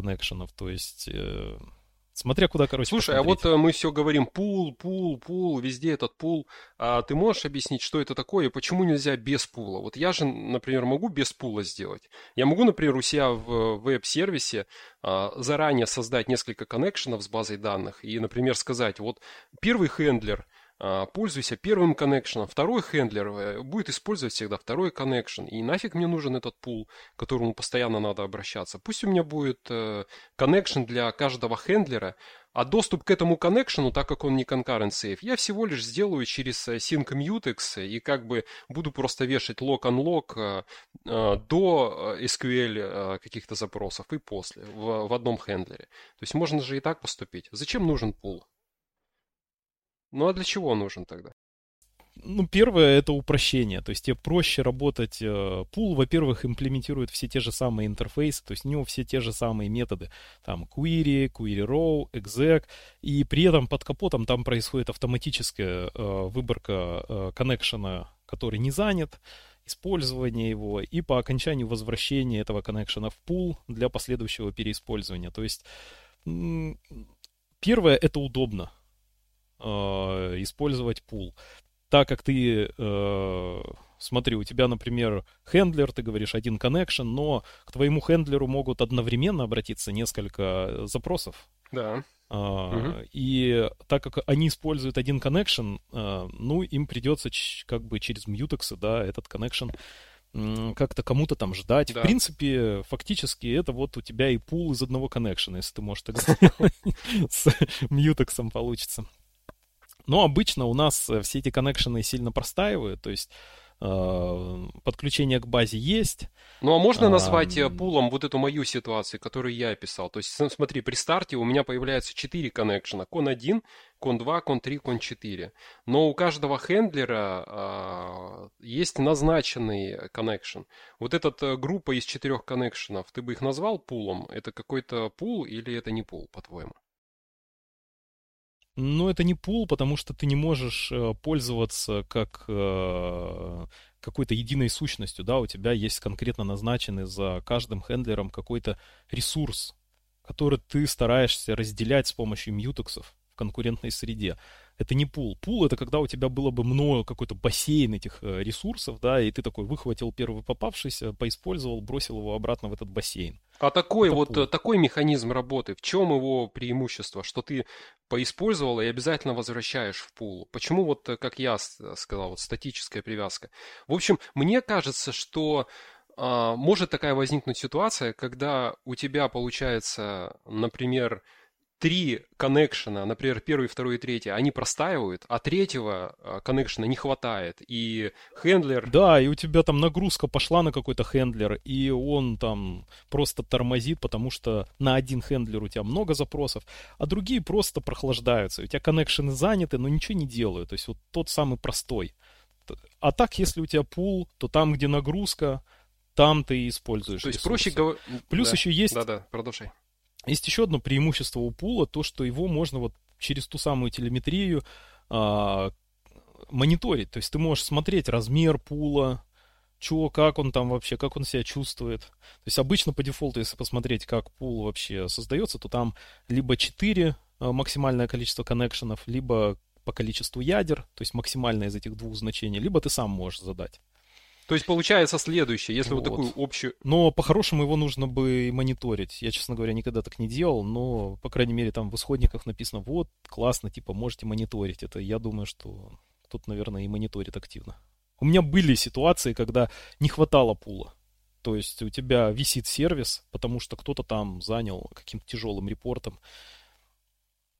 коннекшенов, то есть... Э, смотря куда, короче, Слушай, посмотреть. а вот э, мы все говорим пул, пул, пул, везде этот пул. А ты можешь объяснить, что это такое и почему нельзя без пула? Вот я же, например, могу без пула сделать. Я могу, например, у себя в веб-сервисе а, заранее создать несколько коннекшенов с базой данных и, например, сказать, вот первый хендлер – а, пользуйся первым коннекшеном, второй хендлер э, будет использовать всегда второй коннекшен. И нафиг мне нужен этот пул, к которому постоянно надо обращаться. Пусть у меня будет коннекшен для каждого хендлера, а доступ к этому коннекшену, так как он не concurrent safe, я всего лишь сделаю через э, sync mutex и как бы буду просто вешать lock-unlock э, до SQL каких-то запросов и после в, в одном хендлере. То есть можно же и так поступить. Зачем нужен пул? Ну а для чего он нужен тогда? Ну, первое это упрощение. То есть тебе проще работать. Э, пул, во-первых, имплементирует все те же самые интерфейсы, то есть у него все те же самые методы. Там query, query row, exec. И при этом под капотом там происходит автоматическая э, выборка э, коннекшена, который не занят, использование его и по окончанию возвращения этого коннекшена в пул для последующего переиспользования. То есть первое это удобно использовать пул. Так как ты, э, смотри, у тебя, например, хендлер, ты говоришь один connection, но к твоему хендлеру могут одновременно обратиться несколько запросов. Да. Uh, угу. И так как они используют один connection, uh, ну, им придется как бы через mutex, да, этот connection как-то кому-то там ждать. Да. В принципе, фактически это вот у тебя и пул из одного коннекшена, если ты можешь так сделать. С мьютексом получится. Но обычно у нас э, все эти коннекшены сильно простаивают, то есть Э, подключение к базе есть. Ну а можно назвать а, пулом вот эту мою ситуацию, которую я описал? То есть, смотри, при старте у меня появляется 4 коннекшена. Кон 1, кон 2, кон 3, кон 4. Но у каждого хендлера а, есть назначенный коннекшн. Вот эта группа из четырех коннекшенов, ты бы их назвал пулом? Это какой-то пул или это не пул, по-твоему? Но это не пул, потому что ты не можешь э, пользоваться как э, какой-то единой сущностью, да, у тебя есть конкретно назначенный за каждым хендлером какой-то ресурс, который ты стараешься разделять с помощью мьютексов в конкурентной среде это не пул. Пул это когда у тебя было бы много, какой-то бассейн этих э, ресурсов, да, и ты такой выхватил первый попавшийся, поиспользовал, бросил его обратно в этот бассейн. А такой это вот такой механизм работы, в чем его преимущество, что ты поиспользовал и обязательно возвращаешь в пул? Почему вот, э, как я сказал, вот статическая привязка? В общем, мне кажется, что а, может такая возникнуть ситуация, когда у тебя получается, например, три коннекшена, например, первый, второй и третий, они простаивают, а третьего а, коннекшена не хватает, и хендлер... Да, и у тебя там нагрузка пошла на какой-то хендлер, и он там просто тормозит, потому что на один хендлер у тебя много запросов, а другие просто прохлаждаются. У тебя коннекшены заняты, но ничего не делают. То есть вот тот самый простой. А так, если у тебя пул, то там, где нагрузка, там ты используешь. То есть ресурсы. проще говоря... Плюс да, еще есть... Да-да, продолжай. Есть еще одно преимущество у пула, то, что его можно вот через ту самую телеметрию а, мониторить. То есть ты можешь смотреть размер пула, что, как он там вообще, как он себя чувствует. То есть обычно по дефолту, если посмотреть, как пул вообще создается, то там либо 4 а, максимальное количество коннекшенов, либо по количеству ядер, то есть максимальное из этих двух значений, либо ты сам можешь задать. То есть получается следующее, если вот, вот такую общую... Но по-хорошему его нужно бы мониторить. Я, честно говоря, никогда так не делал, но, по крайней мере, там в исходниках написано, вот, классно, типа, можете мониторить. Это я думаю, что тут, наверное, и мониторит активно. У меня были ситуации, когда не хватало пула. То есть у тебя висит сервис, потому что кто-то там занял каким-то тяжелым репортом.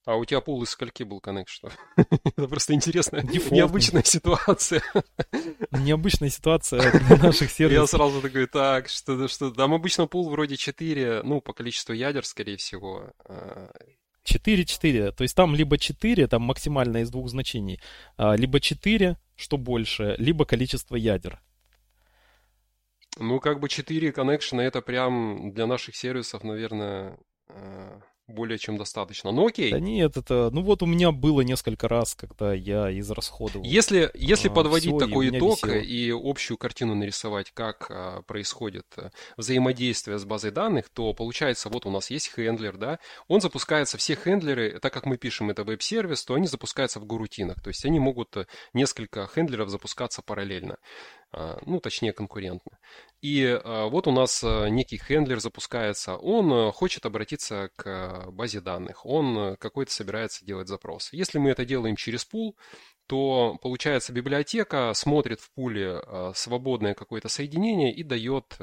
А у тебя пул из скольки был коннекшенов? Это просто интересная, необычная ситуация. Необычная ситуация для наших сервисов. Я сразу такой, так, что, что там обычно пул вроде 4, ну, по количеству ядер, скорее всего. 4-4, то есть там либо 4, там максимальное из двух значений, а, либо 4, что больше, либо количество ядер. Ну, как бы 4 коннекшена, это прям для наших сервисов, наверное, а, более чем достаточно. Ну окей. Да нет, это... Ну вот у меня было несколько раз, когда я израсходовал. Если, если а, подводить все, такой итог висело. и общую картину нарисовать, как а, происходит а, взаимодействие с базой данных, то получается, вот у нас есть хендлер, да, он запускается, все хендлеры, так как мы пишем это веб-сервис, то они запускаются в горутинах, то есть они могут э, несколько хендлеров запускаться параллельно. А, ну, точнее, конкурентно. И а, вот у нас а, некий хендлер запускается, он хочет обратиться к базе данных, он какой-то собирается делать запрос. Если мы это делаем через пул, то получается библиотека смотрит в пуле свободное какое-то соединение и дает,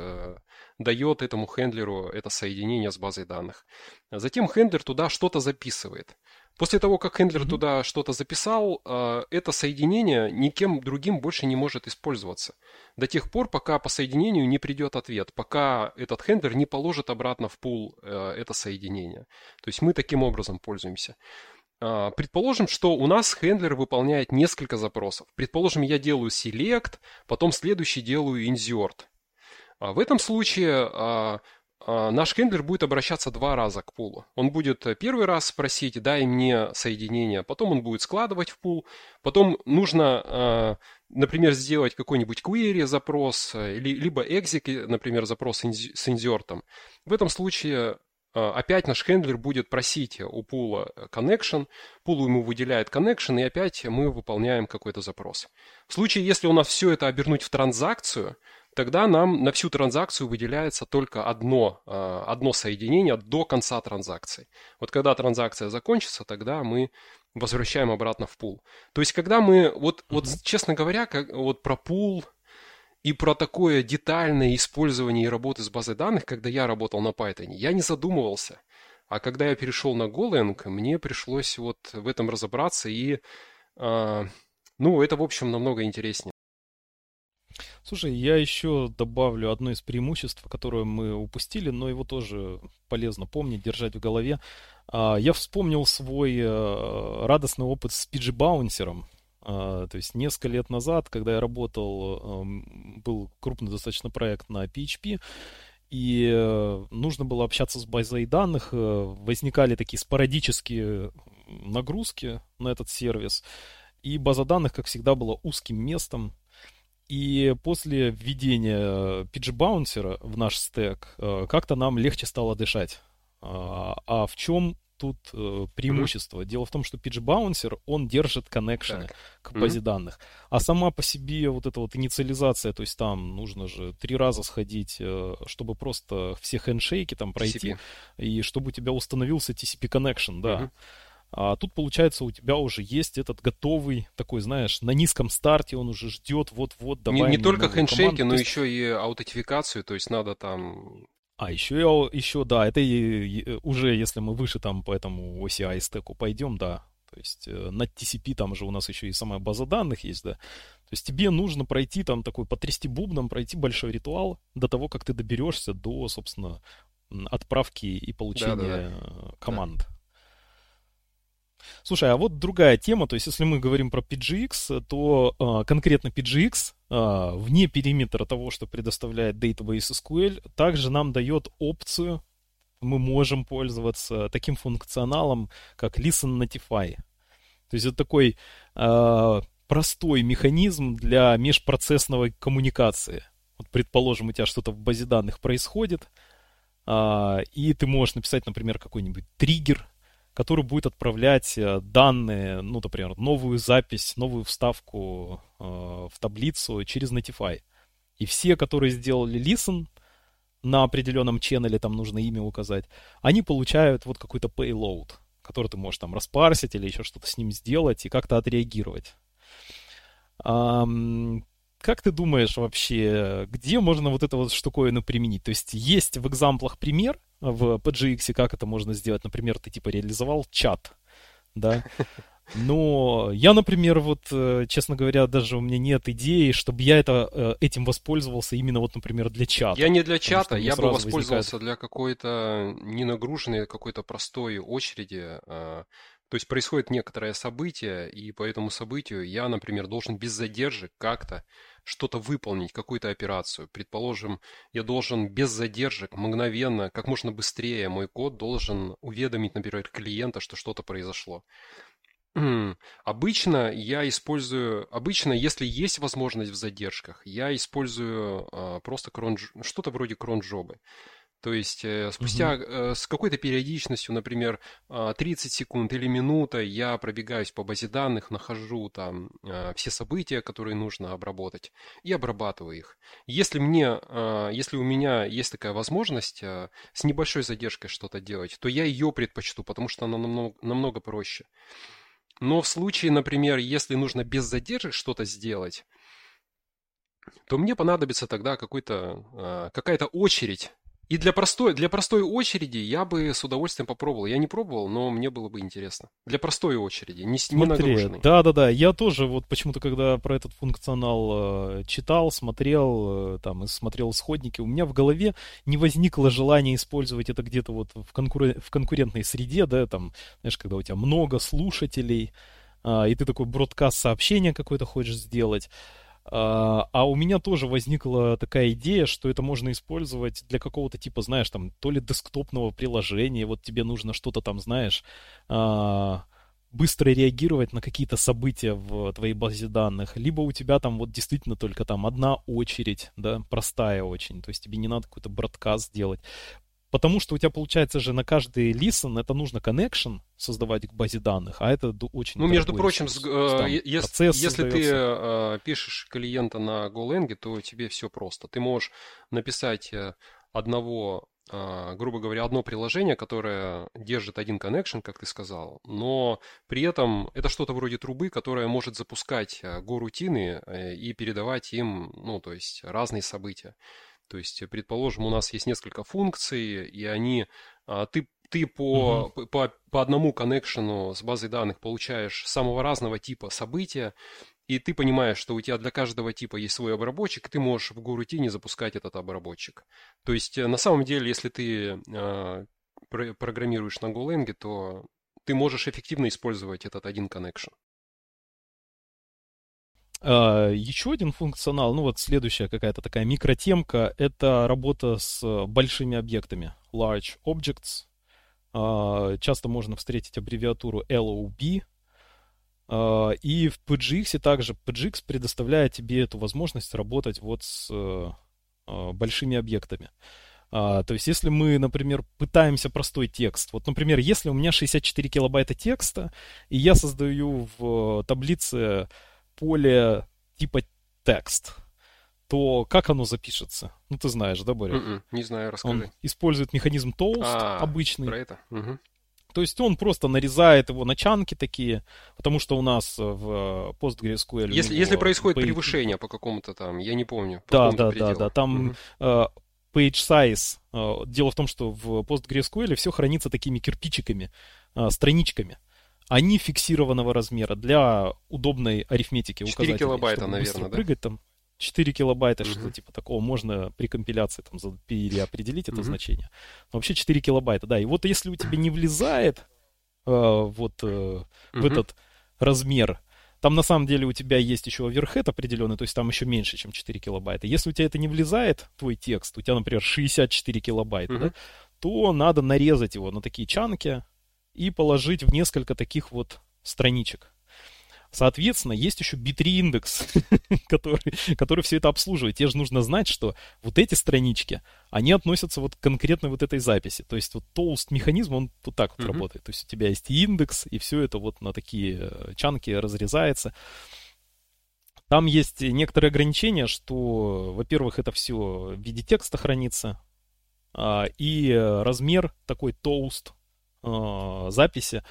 дает этому хендлеру это соединение с базой данных. Затем хендлер туда что-то записывает. После того, как хендлер mm-hmm. туда что-то записал, а, это соединение никем другим больше не может использоваться. До тех пор, пока по соединению не придет ответ, пока этот хендлер не положит обратно в пул э, это соединение. То есть мы таким образом пользуемся. А, предположим, что у нас хендлер выполняет несколько запросов. Предположим, я делаю select, потом следующий делаю insert. А в этом случае наш хендлер будет обращаться два раза к пулу. Он будет э, первый раз спросить, дай мне соединение, потом он будет складывать в пул, потом нужно, а, например, сделать какой-нибудь query запрос, э, либо exec, например, запрос с инзертом. В этом случае а, опять наш хендлер будет просить у пула connection, пул ему выделяет connection, и опять мы выполняем какой-то запрос. В случае, если у нас все это обернуть в транзакцию, тогда нам на всю транзакцию выделяется только одно, а, одно соединение до конца транзакции. Вот когда транзакция закончится, тогда мы возвращаем обратно в пул. То есть, когда мы, вот, mm-hmm. вот честно говоря, как, вот про пул и про такое детальное использование и работы с базой данных, когда я работал на Python, я не задумывался. А когда я перешел на Golang, мне пришлось вот в этом разобраться и, э, ну, это, в общем, намного интереснее. Слушай, я еще добавлю одно из преимуществ, которое мы упустили, но его тоже полезно помнить, держать в голове. А, я вспомнил свой э, радостный опыт с PG Баунсером. То есть несколько лет назад, когда я работал, эм, был крупный достаточно проект на PHP, и э, нужно было общаться с базой данных, э, возникали такие спорадические нагрузки на этот сервис, и база данных, как всегда, была узким местом, и после введения PG Bouncer в наш стек как-то нам легче стало дышать. А, а в чем тут э, преимущество. Mm-hmm. Дело в том, что PG Bouncer, он держит коннекшены к базе mm-hmm. данных. А сама по себе вот эта вот инициализация, то есть там нужно же три раза сходить, э, чтобы просто все хендшейки там пройти, TCP. и чтобы у тебя установился TCP connection, да. Mm-hmm. А тут, получается, у тебя уже есть этот готовый, такой, знаешь, на низком старте он уже ждет, вот-вот, давай. Не, не только хендшейки, но есть... еще и аутентификацию, то есть надо там а еще, еще да, это и, и, уже если мы выше там по этому OCI стеку пойдем, да. То есть э, на TCP там же у нас еще и самая база данных есть, да. То есть тебе нужно пройти там такой, потрясти бубном, пройти большой ритуал до того, как ты доберешься до, собственно, отправки и получения да, да, да. команд. Да. Слушай, а вот другая тема, то есть если мы говорим про PGX, то э, конкретно PGX э, вне периметра того, что предоставляет Database SQL, также нам дает опцию, мы можем пользоваться таким функционалом, как Listen Notify. То есть это такой э, простой механизм для межпроцессной коммуникации. Вот, предположим, у тебя что-то в базе данных происходит, э, и ты можешь написать, например, какой-нибудь триггер, который будет отправлять э, данные, ну, например, новую запись, новую вставку э, в таблицу через Notify. И все, которые сделали listen на определенном ченнеле, там нужно имя указать, они получают вот какой-то payload, который ты можешь там распарсить или еще что-то с ним сделать и как-то отреагировать. Как ты думаешь вообще, где можно вот это вот штуковину применить? То есть есть в экзамплах пример в PGX, как это можно сделать? Например, ты типа реализовал чат, да? Но я, например, вот, э, честно говоря, даже у меня нет идеи, чтобы я это, э, этим воспользовался именно вот, например, для чата. Я не для чата, я бы воспользовался возникает... для какой-то ненагруженной, какой-то простой очереди. То есть происходит некоторое событие, и по этому событию я, например, должен без задержек как-то что-то выполнить, какую-то операцию. Предположим, я должен без задержек, мгновенно, как можно быстрее мой код должен уведомить, например, клиента, что что-то произошло. Обычно я использую, обычно, если есть возможность в задержках, я использую а, просто крон, что-то вроде кронджобы. То есть э, спустя угу. с какой-то периодичностью, например, 30 а, секунд или минута, я пробегаюсь по базе данных, нахожу там а, все события, которые нужно обработать, и обрабатываю их. Если мне, если у меня есть такая возможность с небольшой задержкой что-то делать, то я ее предпочту, потому что она намного, намного проще. Но в случае, например, если нужно без задержек что-то сделать, то мне понадобится тогда какой-то, какая-то очередь и для простой, для простой очереди я бы с удовольствием попробовал. Я не пробовал, но мне было бы интересно. Для простой очереди, не, не нагруженной. Да-да-да, я тоже вот почему-то, когда про этот функционал э, читал, смотрел, э, там, смотрел исходники, у меня в голове не возникло желания использовать это где-то вот в, конкурен... в конкурентной среде, да, там, знаешь, когда у тебя много слушателей, э, и ты такой бродкаст сообщения какой-то хочешь сделать. А, а у меня тоже возникла такая идея, что это можно использовать для какого-то типа, знаешь, там, то ли десктопного приложения, вот тебе нужно что-то там, знаешь, а, быстро реагировать на какие-то события в твоей базе данных, либо у тебя там вот действительно только там одна очередь, да, простая очень, то есть тебе не надо какой-то бродкаст делать. Потому что у тебя получается же на каждый listen это нужно connection создавать к базе данных, а это очень Ну, между прочим, с, э, если, если ты э, пишешь клиента на GoLang, то тебе все просто. Ты можешь написать э, одного, э, грубо говоря, одно приложение, которое держит один connection, как ты сказал, но при этом это что-то вроде трубы, которая может запускать э, go-рутины э, и передавать им, ну, то есть разные события. То есть, предположим, у нас есть несколько функций, и они... А, ты, ты по, угу. по, по одному коннекшену с базой данных получаешь самого разного типа события, и ты понимаешь, что у тебя для каждого типа есть свой обработчик, и ты можешь в GoRoutine запускать этот обработчик. То есть, э, на самом деле, если ты э, программируешь на GoLang, то ты можешь эффективно использовать этот один connection. Uh, еще один функционал, ну вот следующая какая-то такая микротемка, это работа с большими объектами, large objects. Uh, часто можно встретить аббревиатуру LOB, а, и в PGX также PGX предоставляет тебе эту возможность работать вот с а, большими объектами. А, то есть, если мы, например, пытаемся простой текст, вот, например, если у меня 64 килобайта текста, и я создаю в таблице поле типа текст, то как оно запишется? Ну, ты знаешь, да, Боря? Mm-mm, м-м, не знаю, расскажи. Он использует механизм toast а, обычный. Про это? Угу. То есть он просто нарезает его на чанки такие, потому что у нас в PostgreSQL... Если, если происходит page... превышение по какому-то там, я не помню. Да, да, да, да, там угу. uh, page size. Uh, дело в том, что в PostgreSQL все хранится такими кирпичиками, uh, страничками. Они фиксированного размера для удобной арифметики 4 килобайта, наверное, да? прыгать там. 4 килобайта, uh-huh. что-то типа такого, можно при компиляции там переопределить это uh-huh. значение. Но вообще 4 килобайта, да. И вот если у тебя не влезает э, вот э, uh-huh. в этот размер, там на самом деле у тебя есть еще оверхед определенный, то есть там еще меньше, чем 4 килобайта. Если у тебя это не влезает, твой текст, у тебя, например, 64 килобайта, uh-huh. да, то надо нарезать его на такие чанки и положить в несколько таких вот страничек. Соответственно, есть еще B3 индекс, который, который все это обслуживает. Тебе же нужно знать, что вот эти странички, они относятся вот конкретно вот этой записи. То есть вот толст механизм, он вот так вот uh-huh. работает. То есть у тебя есть индекс, и все это вот на такие э, чанки разрезается. Там есть некоторые ограничения, что, во-первых, это все в виде текста хранится, а, и размер такой толст а, записи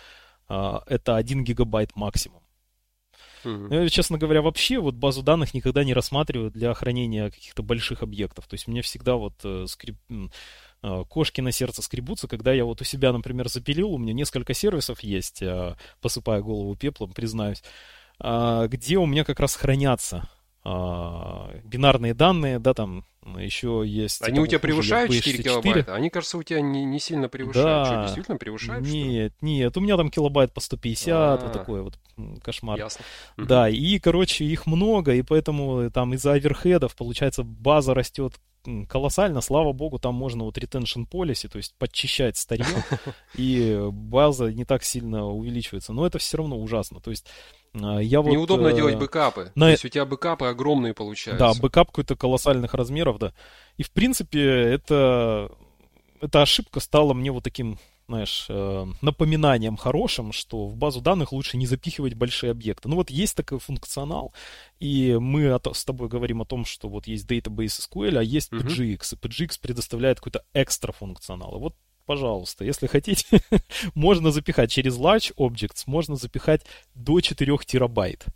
а, это 1 гигабайт максимум. Mm-hmm. Я, честно говоря, вообще вот базу данных никогда не рассматриваю для хранения каких-то больших объектов. То есть мне всегда вот э, скрип... э, кошки на сердце скребутся, когда я вот у себя, например, запилил, у меня несколько сервисов есть, э, посыпая голову пеплом, признаюсь, э, где у меня как раз хранятся а, бинарные данные, да, там еще есть... Они у тебя превышают 4 килобайта? Они, кажется, у тебя не, не сильно превышают. Да. Что, действительно превышают? Нет, что? нет, у меня там килобайт по 150, А-а-а. вот такой вот кошмар. Ясно. Да, и, короче, их много, и поэтому там из-за оверхедов, получается, база растет колоссально, слава богу, там можно вот retention policy, то есть подчищать старье, и база не так сильно увеличивается, но это все равно ужасно, то есть а, я вот, Неудобно э, делать бэкапы. На... То есть у тебя бэкапы огромные получаются. Да, бэкап какой-то колоссальных размеров, да. И в принципе это, эта ошибка стала мне вот таким, знаешь, э, напоминанием хорошим, что в базу данных лучше не запихивать большие объекты. Ну вот есть такой функционал, и мы с тобой говорим о том, что вот есть Database SQL, а есть PGX, uh-huh. и PGX предоставляет какой-то экстра функционал. И вот пожалуйста, если хотите, можно запихать через Large Objects, можно запихать до 4 терабайт.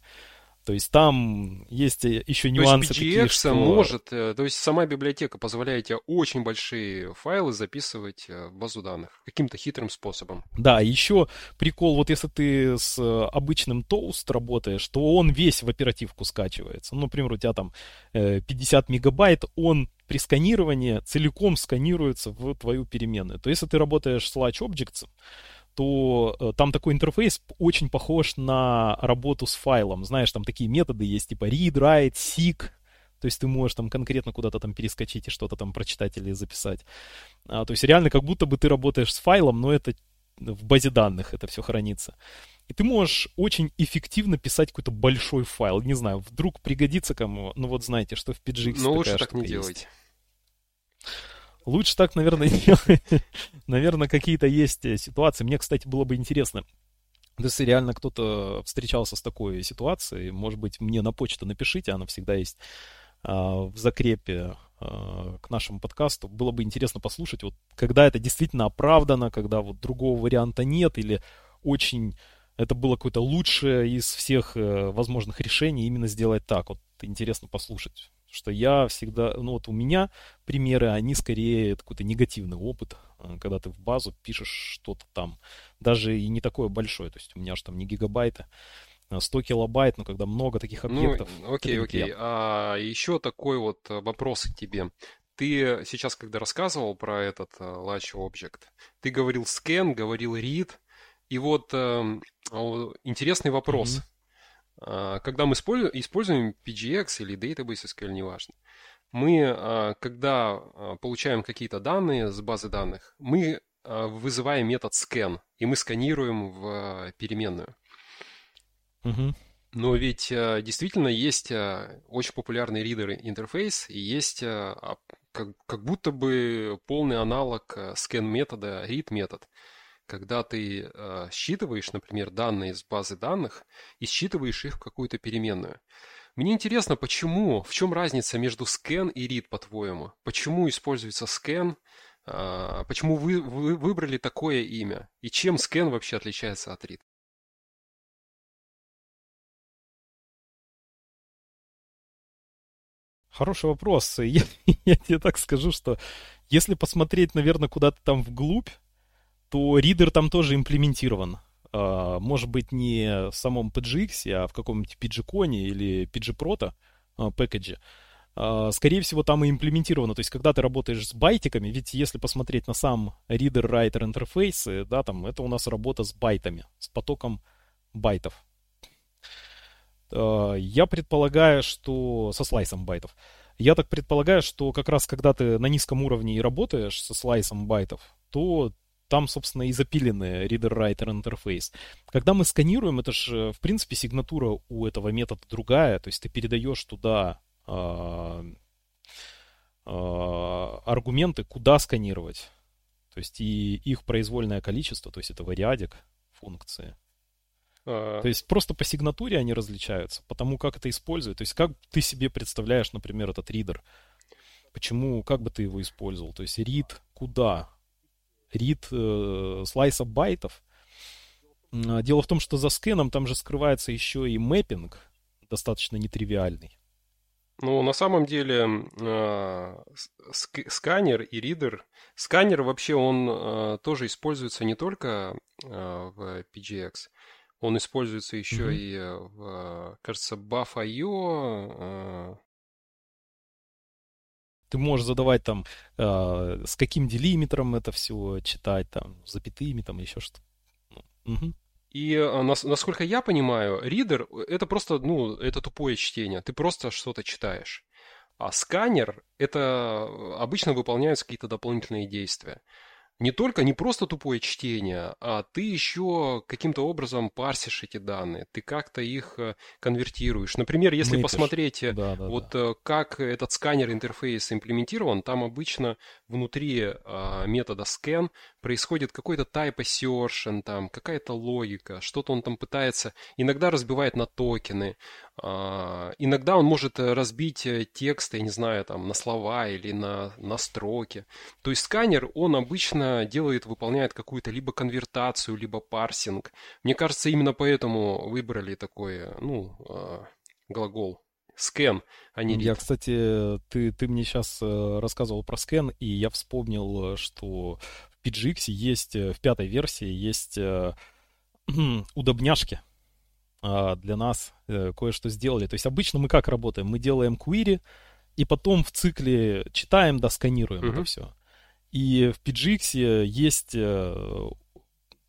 То есть там есть э, еще нюансы то есть PGX такие, что... может, э, то есть сама библиотека позволяет тебе очень большие файлы записывать э, в базу данных каким-то хитрым способом. Да, еще прикол, вот если ты с обычным Toast работаешь, то он весь в оперативку скачивается. Ну, например, у тебя там 50 мегабайт, он при сканировании целиком сканируется в твою переменную. То есть, если ты работаешь с Large Objects, то э, там такой интерфейс очень похож на работу с файлом. Знаешь, там такие методы есть, типа read, write, seek, то есть ты можешь там конкретно куда-то там перескочить и что-то там прочитать или записать. А, то есть реально как будто бы ты работаешь с файлом, но это в базе данных это все хранится. И ты можешь очень эффективно писать какой-то большой файл. Не знаю, вдруг пригодится кому. Ну вот знаете, что в PGX Но лучше так не есть. делать. Лучше так, наверное, делать. наверное, какие-то есть э, ситуации. Мне, кстати, было бы интересно, если реально кто-то встречался с такой ситуацией, может быть, мне на почту напишите, она всегда есть а, в закрепе а, к нашему подкасту. Было бы интересно послушать, вот когда это действительно оправдано, когда вот другого варианта нет, или очень это было какое-то лучшее из всех э, возможных решений именно сделать так. Вот интересно послушать что я всегда, ну вот у меня примеры, они скорее какой-то негативный опыт когда ты в базу пишешь что-то там, даже и не такое большое, то есть у меня же там не гигабайты, 100 килобайт, но когда много таких ну, объектов. Ну, окей, окей. А еще такой вот вопрос к тебе. Ты сейчас, когда рассказывал про этот Latch Object, ты говорил scan, говорил read, и вот э, интересный вопрос. Mm-hmm. Когда мы используем PGX или Database SQL, неважно, мы, э, когда э, получаем какие-то данные с базы данных, мы вызываем метод scan, и мы сканируем в переменную. Mm-hmm. Но ведь действительно есть очень популярный ридер интерфейс, и есть как, как будто бы полный аналог scan метода read метод когда ты э, считываешь, например, данные из базы данных и считываешь их в какую-то переменную. Мне интересно, почему, в чем разница между scan и read, по-твоему? Почему используется scan? Э, почему вы, вы выбрали такое имя? И чем scan вообще отличается от read? Хороший вопрос. Я, я тебе так скажу, что если посмотреть, наверное, куда-то там вглубь, то ридер там тоже имплементирован. Uh, может быть, не в самом PGX, а в каком-нибудь PGCon или PGProto uh, пэкэдже. Uh, скорее всего, там и имплементировано. То есть, когда ты работаешь с байтиками, ведь если посмотреть на сам reader-writer интерфейсы, да, там это у нас работа с байтами, с потоком байтов. Я предполагаю, что со слайсом байтов. Я так предполагаю, что как раз когда ты на низком уровне и работаешь со слайсом байтов, то там, собственно, и запиленный reader-writer интерфейс. Когда мы сканируем, это же, в принципе, сигнатура у этого метода другая, то есть ты передаешь туда э, э, аргументы, куда сканировать. То есть и их произвольное количество, то есть это variadic функции. А... То есть просто по сигнатуре они различаются, потому как это используют. То есть как ты себе представляешь, например, этот ридер? Почему, как бы ты его использовал? То есть read куда? Рид э, слайса байтов. А, дело в том, что за скеном там же скрывается еще и мэппинг, достаточно нетривиальный. Ну, на самом деле, э, сканер и ридер... Сканер вообще, он э, тоже используется не только э, в PGX, он используется еще mm-hmm. и в, кажется, Buff.io, ты можешь задавать там, э, с каким делиметром это все читать, там, запятыми, там, еще что-то. Угу. И а, насколько я понимаю, ридер это просто, ну, это тупое чтение. Ты просто что-то читаешь. А сканер это обычно выполняются какие-то дополнительные действия не только, не просто тупое чтение, а ты еще каким-то образом парсишь эти данные, ты как-то их э, конвертируешь. Например, если Мэпишь. посмотреть, э, да, да, вот да. Э, как этот сканер интерфейс имплементирован, там обычно внутри а, метода scan происходит какой-то type assertion, там какая-то логика, что-то он там пытается, иногда разбивает на токены, а, иногда он может разбить текст, я не знаю, там на слова или на, на строки. То есть сканер, он обычно делает, выполняет какую-то либо конвертацию, либо парсинг. Мне кажется, именно поэтому выбрали такой, ну, а, глагол scan, а не read. Я, кстати, ты, ты мне сейчас э, рассказывал про scan, и я вспомнил, что в PGX есть, э, в пятой версии есть э, удобняшки а, для нас, кое-что сделали. То есть обычно мы как работаем? Мы делаем query, и потом в цикле читаем, да, сканируем uh-huh. это все. И в PGX есть э,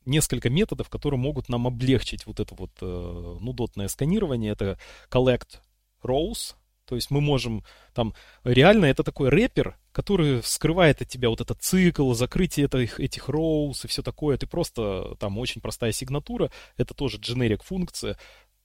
несколько методов, которые могут нам облегчить вот это вот э, нудотное сканирование. Это collect rows, то есть мы можем там реально это такой рэпер, который скрывает от тебя вот этот цикл, закрытие этих, этих rows и все такое. Ты просто там очень простая сигнатура, это тоже generic функция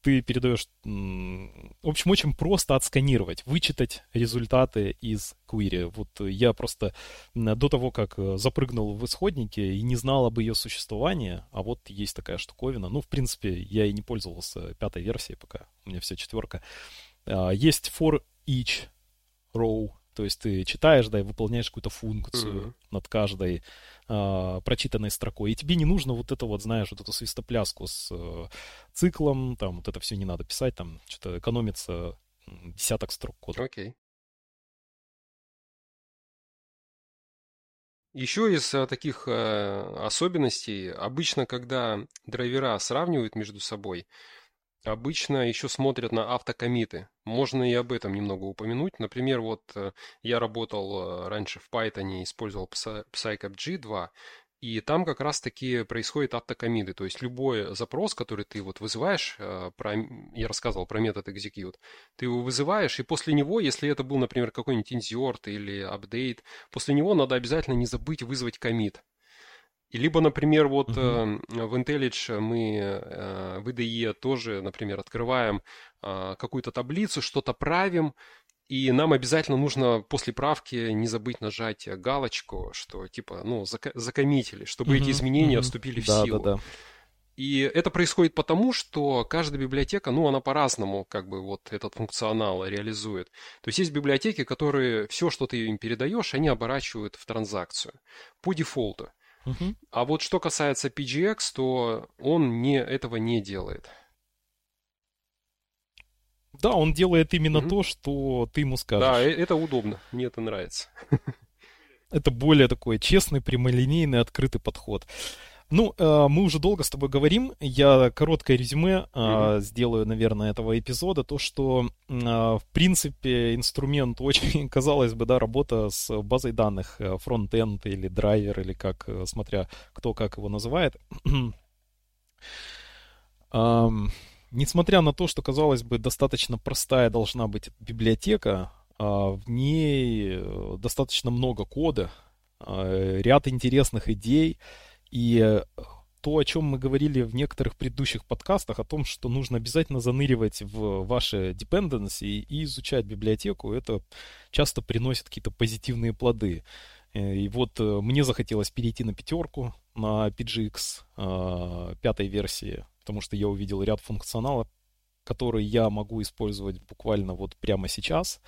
ты передаешь... В общем, очень просто отсканировать, вычитать результаты из query. Вот я просто до того, как э, запрыгнул в исходники и не знал об ее существовании, а вот есть такая штуковина. Ну, в принципе, я и не пользовался пятой версией пока, у меня вся четверка. А, есть for each row, то есть ты читаешь, да, и выполняешь какую-то функцию mm-hmm. над каждой э, прочитанной строкой. И тебе не нужно вот это вот, знаешь, вот эту свистопляску с э, циклом, там вот это все не надо писать, там что-то экономится десяток строк кода. Окей. Okay. Еще из э, таких э, особенностей, обычно, когда драйвера сравнивают между собой, обычно еще смотрят на автокомиты. Можно и об этом немного упомянуть. Например, вот э, я работал раньше в Python, использовал PsyCap G2, и там как раз-таки происходит автокомиты, то есть любой запрос, который ты вот вызываешь, э, про, я рассказывал про метод execute, ты его вызываешь, и после него, если это был, например, какой-нибудь insert или update, после него надо обязательно не забыть вызвать комит. И либо, например, вот uh-huh. э, в IntelliJ мы э, в IDE тоже, например, открываем э, какую-то таблицу, что-то правим, и нам обязательно нужно после правки не забыть нажать галочку, что типа, ну, зак- закоммитили, чтобы mm-hmm, эти изменения mm-hmm. вступили в да, силу. Да, да. И это происходит потому, что каждая библиотека, ну, она по-разному как бы вот этот функционал реализует. То есть есть библиотеки, которые все, что ты им передаешь, они оборачивают в транзакцию по дефолту. А вот что касается PGX, то он не, этого не делает. Да, он делает именно mm-hmm. то, что ты ему скажешь. Да, э, это удобно. Мне это нравится. Это более такой честный, прямолинейный, открытый подход. Ну, э, мы уже долго с тобой говорим. Я короткое резюме mm-hmm. сделаю, наверное, этого эпизода. То, что, в принципе, инструмент очень, казалось бы, да, работа с базой данных, фронт-энд или драйвер, или как, смотря кто как его называет. Несмотря на то, что, казалось бы, достаточно простая должна быть библиотека, а, в ней э, достаточно много кода, а, ряд интересных идей, и э, то, о чем мы говорили в некоторых предыдущих подкастах, о том, что нужно обязательно заныривать в ваши dependency и изучать библиотеку, это часто приносит какие-то позитивные плоды. Э, и вот мне захотелось перейти на пятерку, на PGX пятой версии потому что я увидел ряд функционала, который я могу использовать буквально вот прямо сейчас.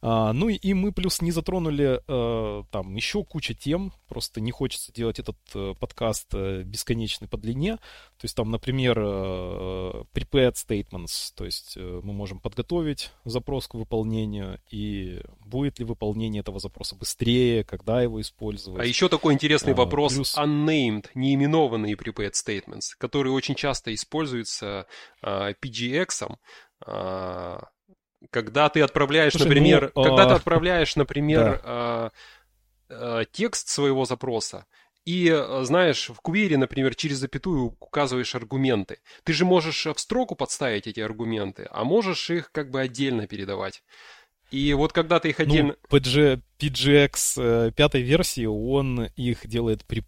А, ну и, мы плюс не затронули э, там еще куча тем, просто не хочется делать этот э, подкаст э, бесконечный по длине. То есть там, например, э, prepared statements, то есть э, мы можем подготовить запрос к выполнению, и будет ли выполнение этого запроса быстрее, когда его использовать. А еще такой интересный а, вопрос, плюс... unnamed, неименованные prepared statements, которые очень часто используются э, PGX, э, когда ты отправляешь, Слушай, например, ну, когда а... ты отправляешь, например, да. э, э, текст своего запроса, и, знаешь, в квире, например, через запятую указываешь аргументы. Ты же можешь в строку подставить эти аргументы, а можешь их как бы отдельно передавать. И вот когда ты их отдельно... Ну, PG, PGX э, пятой версии, он их делает при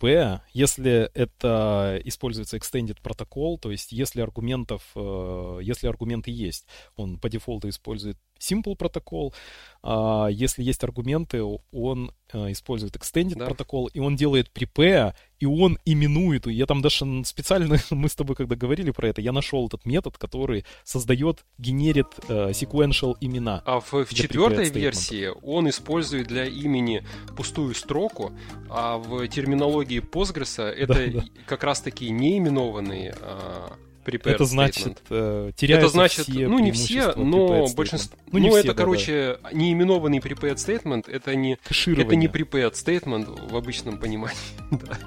если это используется extended протокол, то есть если аргументов, э, если аргументы есть, он по дефолту использует simple протокол, а если есть аргументы, он э, использует extended да. протокол, и он делает prepare, и он именует, я там даже специально, мы с тобой когда говорили про это, я нашел этот метод, который создает, генерит sequential имена. А в, в четвертой версии он использует для имени пустую строку, а в терминологии Postgres это да, да. как раз-таки неименованные а, prepared Это значит, э, теряются Это значит, все ну не все, но большинство... Ну, не ну все, это, да, короче, да. неименованный prepared statement, это не, это не prepared statement в обычном понимании. да.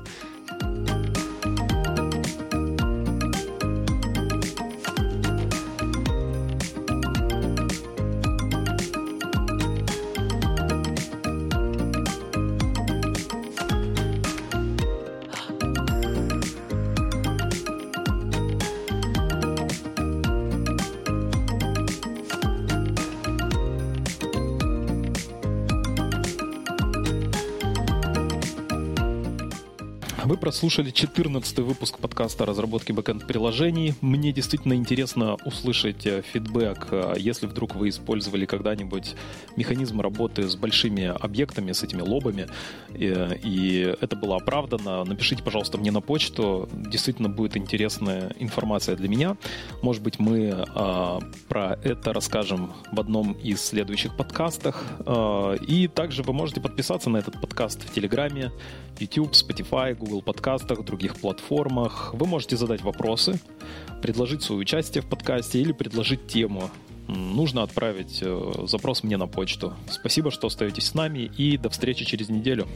Прослушали 14 выпуск подкаста о разработке бэкэнд-приложений. Мне действительно интересно услышать э, фидбэк, э, если вдруг вы использовали когда-нибудь механизм работы с большими объектами, с этими лобами, и, и это было оправдано. Напишите, пожалуйста, мне на почту. Действительно будет интересная информация для меня. Может быть, мы а, про это расскажем в одном из следующих подкастах. А, и также вы можете подписаться на этот подкаст в Телеграме, YouTube, Spotify, Google подкастах, других платформах. Вы можете задать вопросы, предложить свое участие в подкасте или предложить тему. Нужно отправить э, запрос мне на почту. Спасибо, что остаетесь с нами и до встречи через неделю.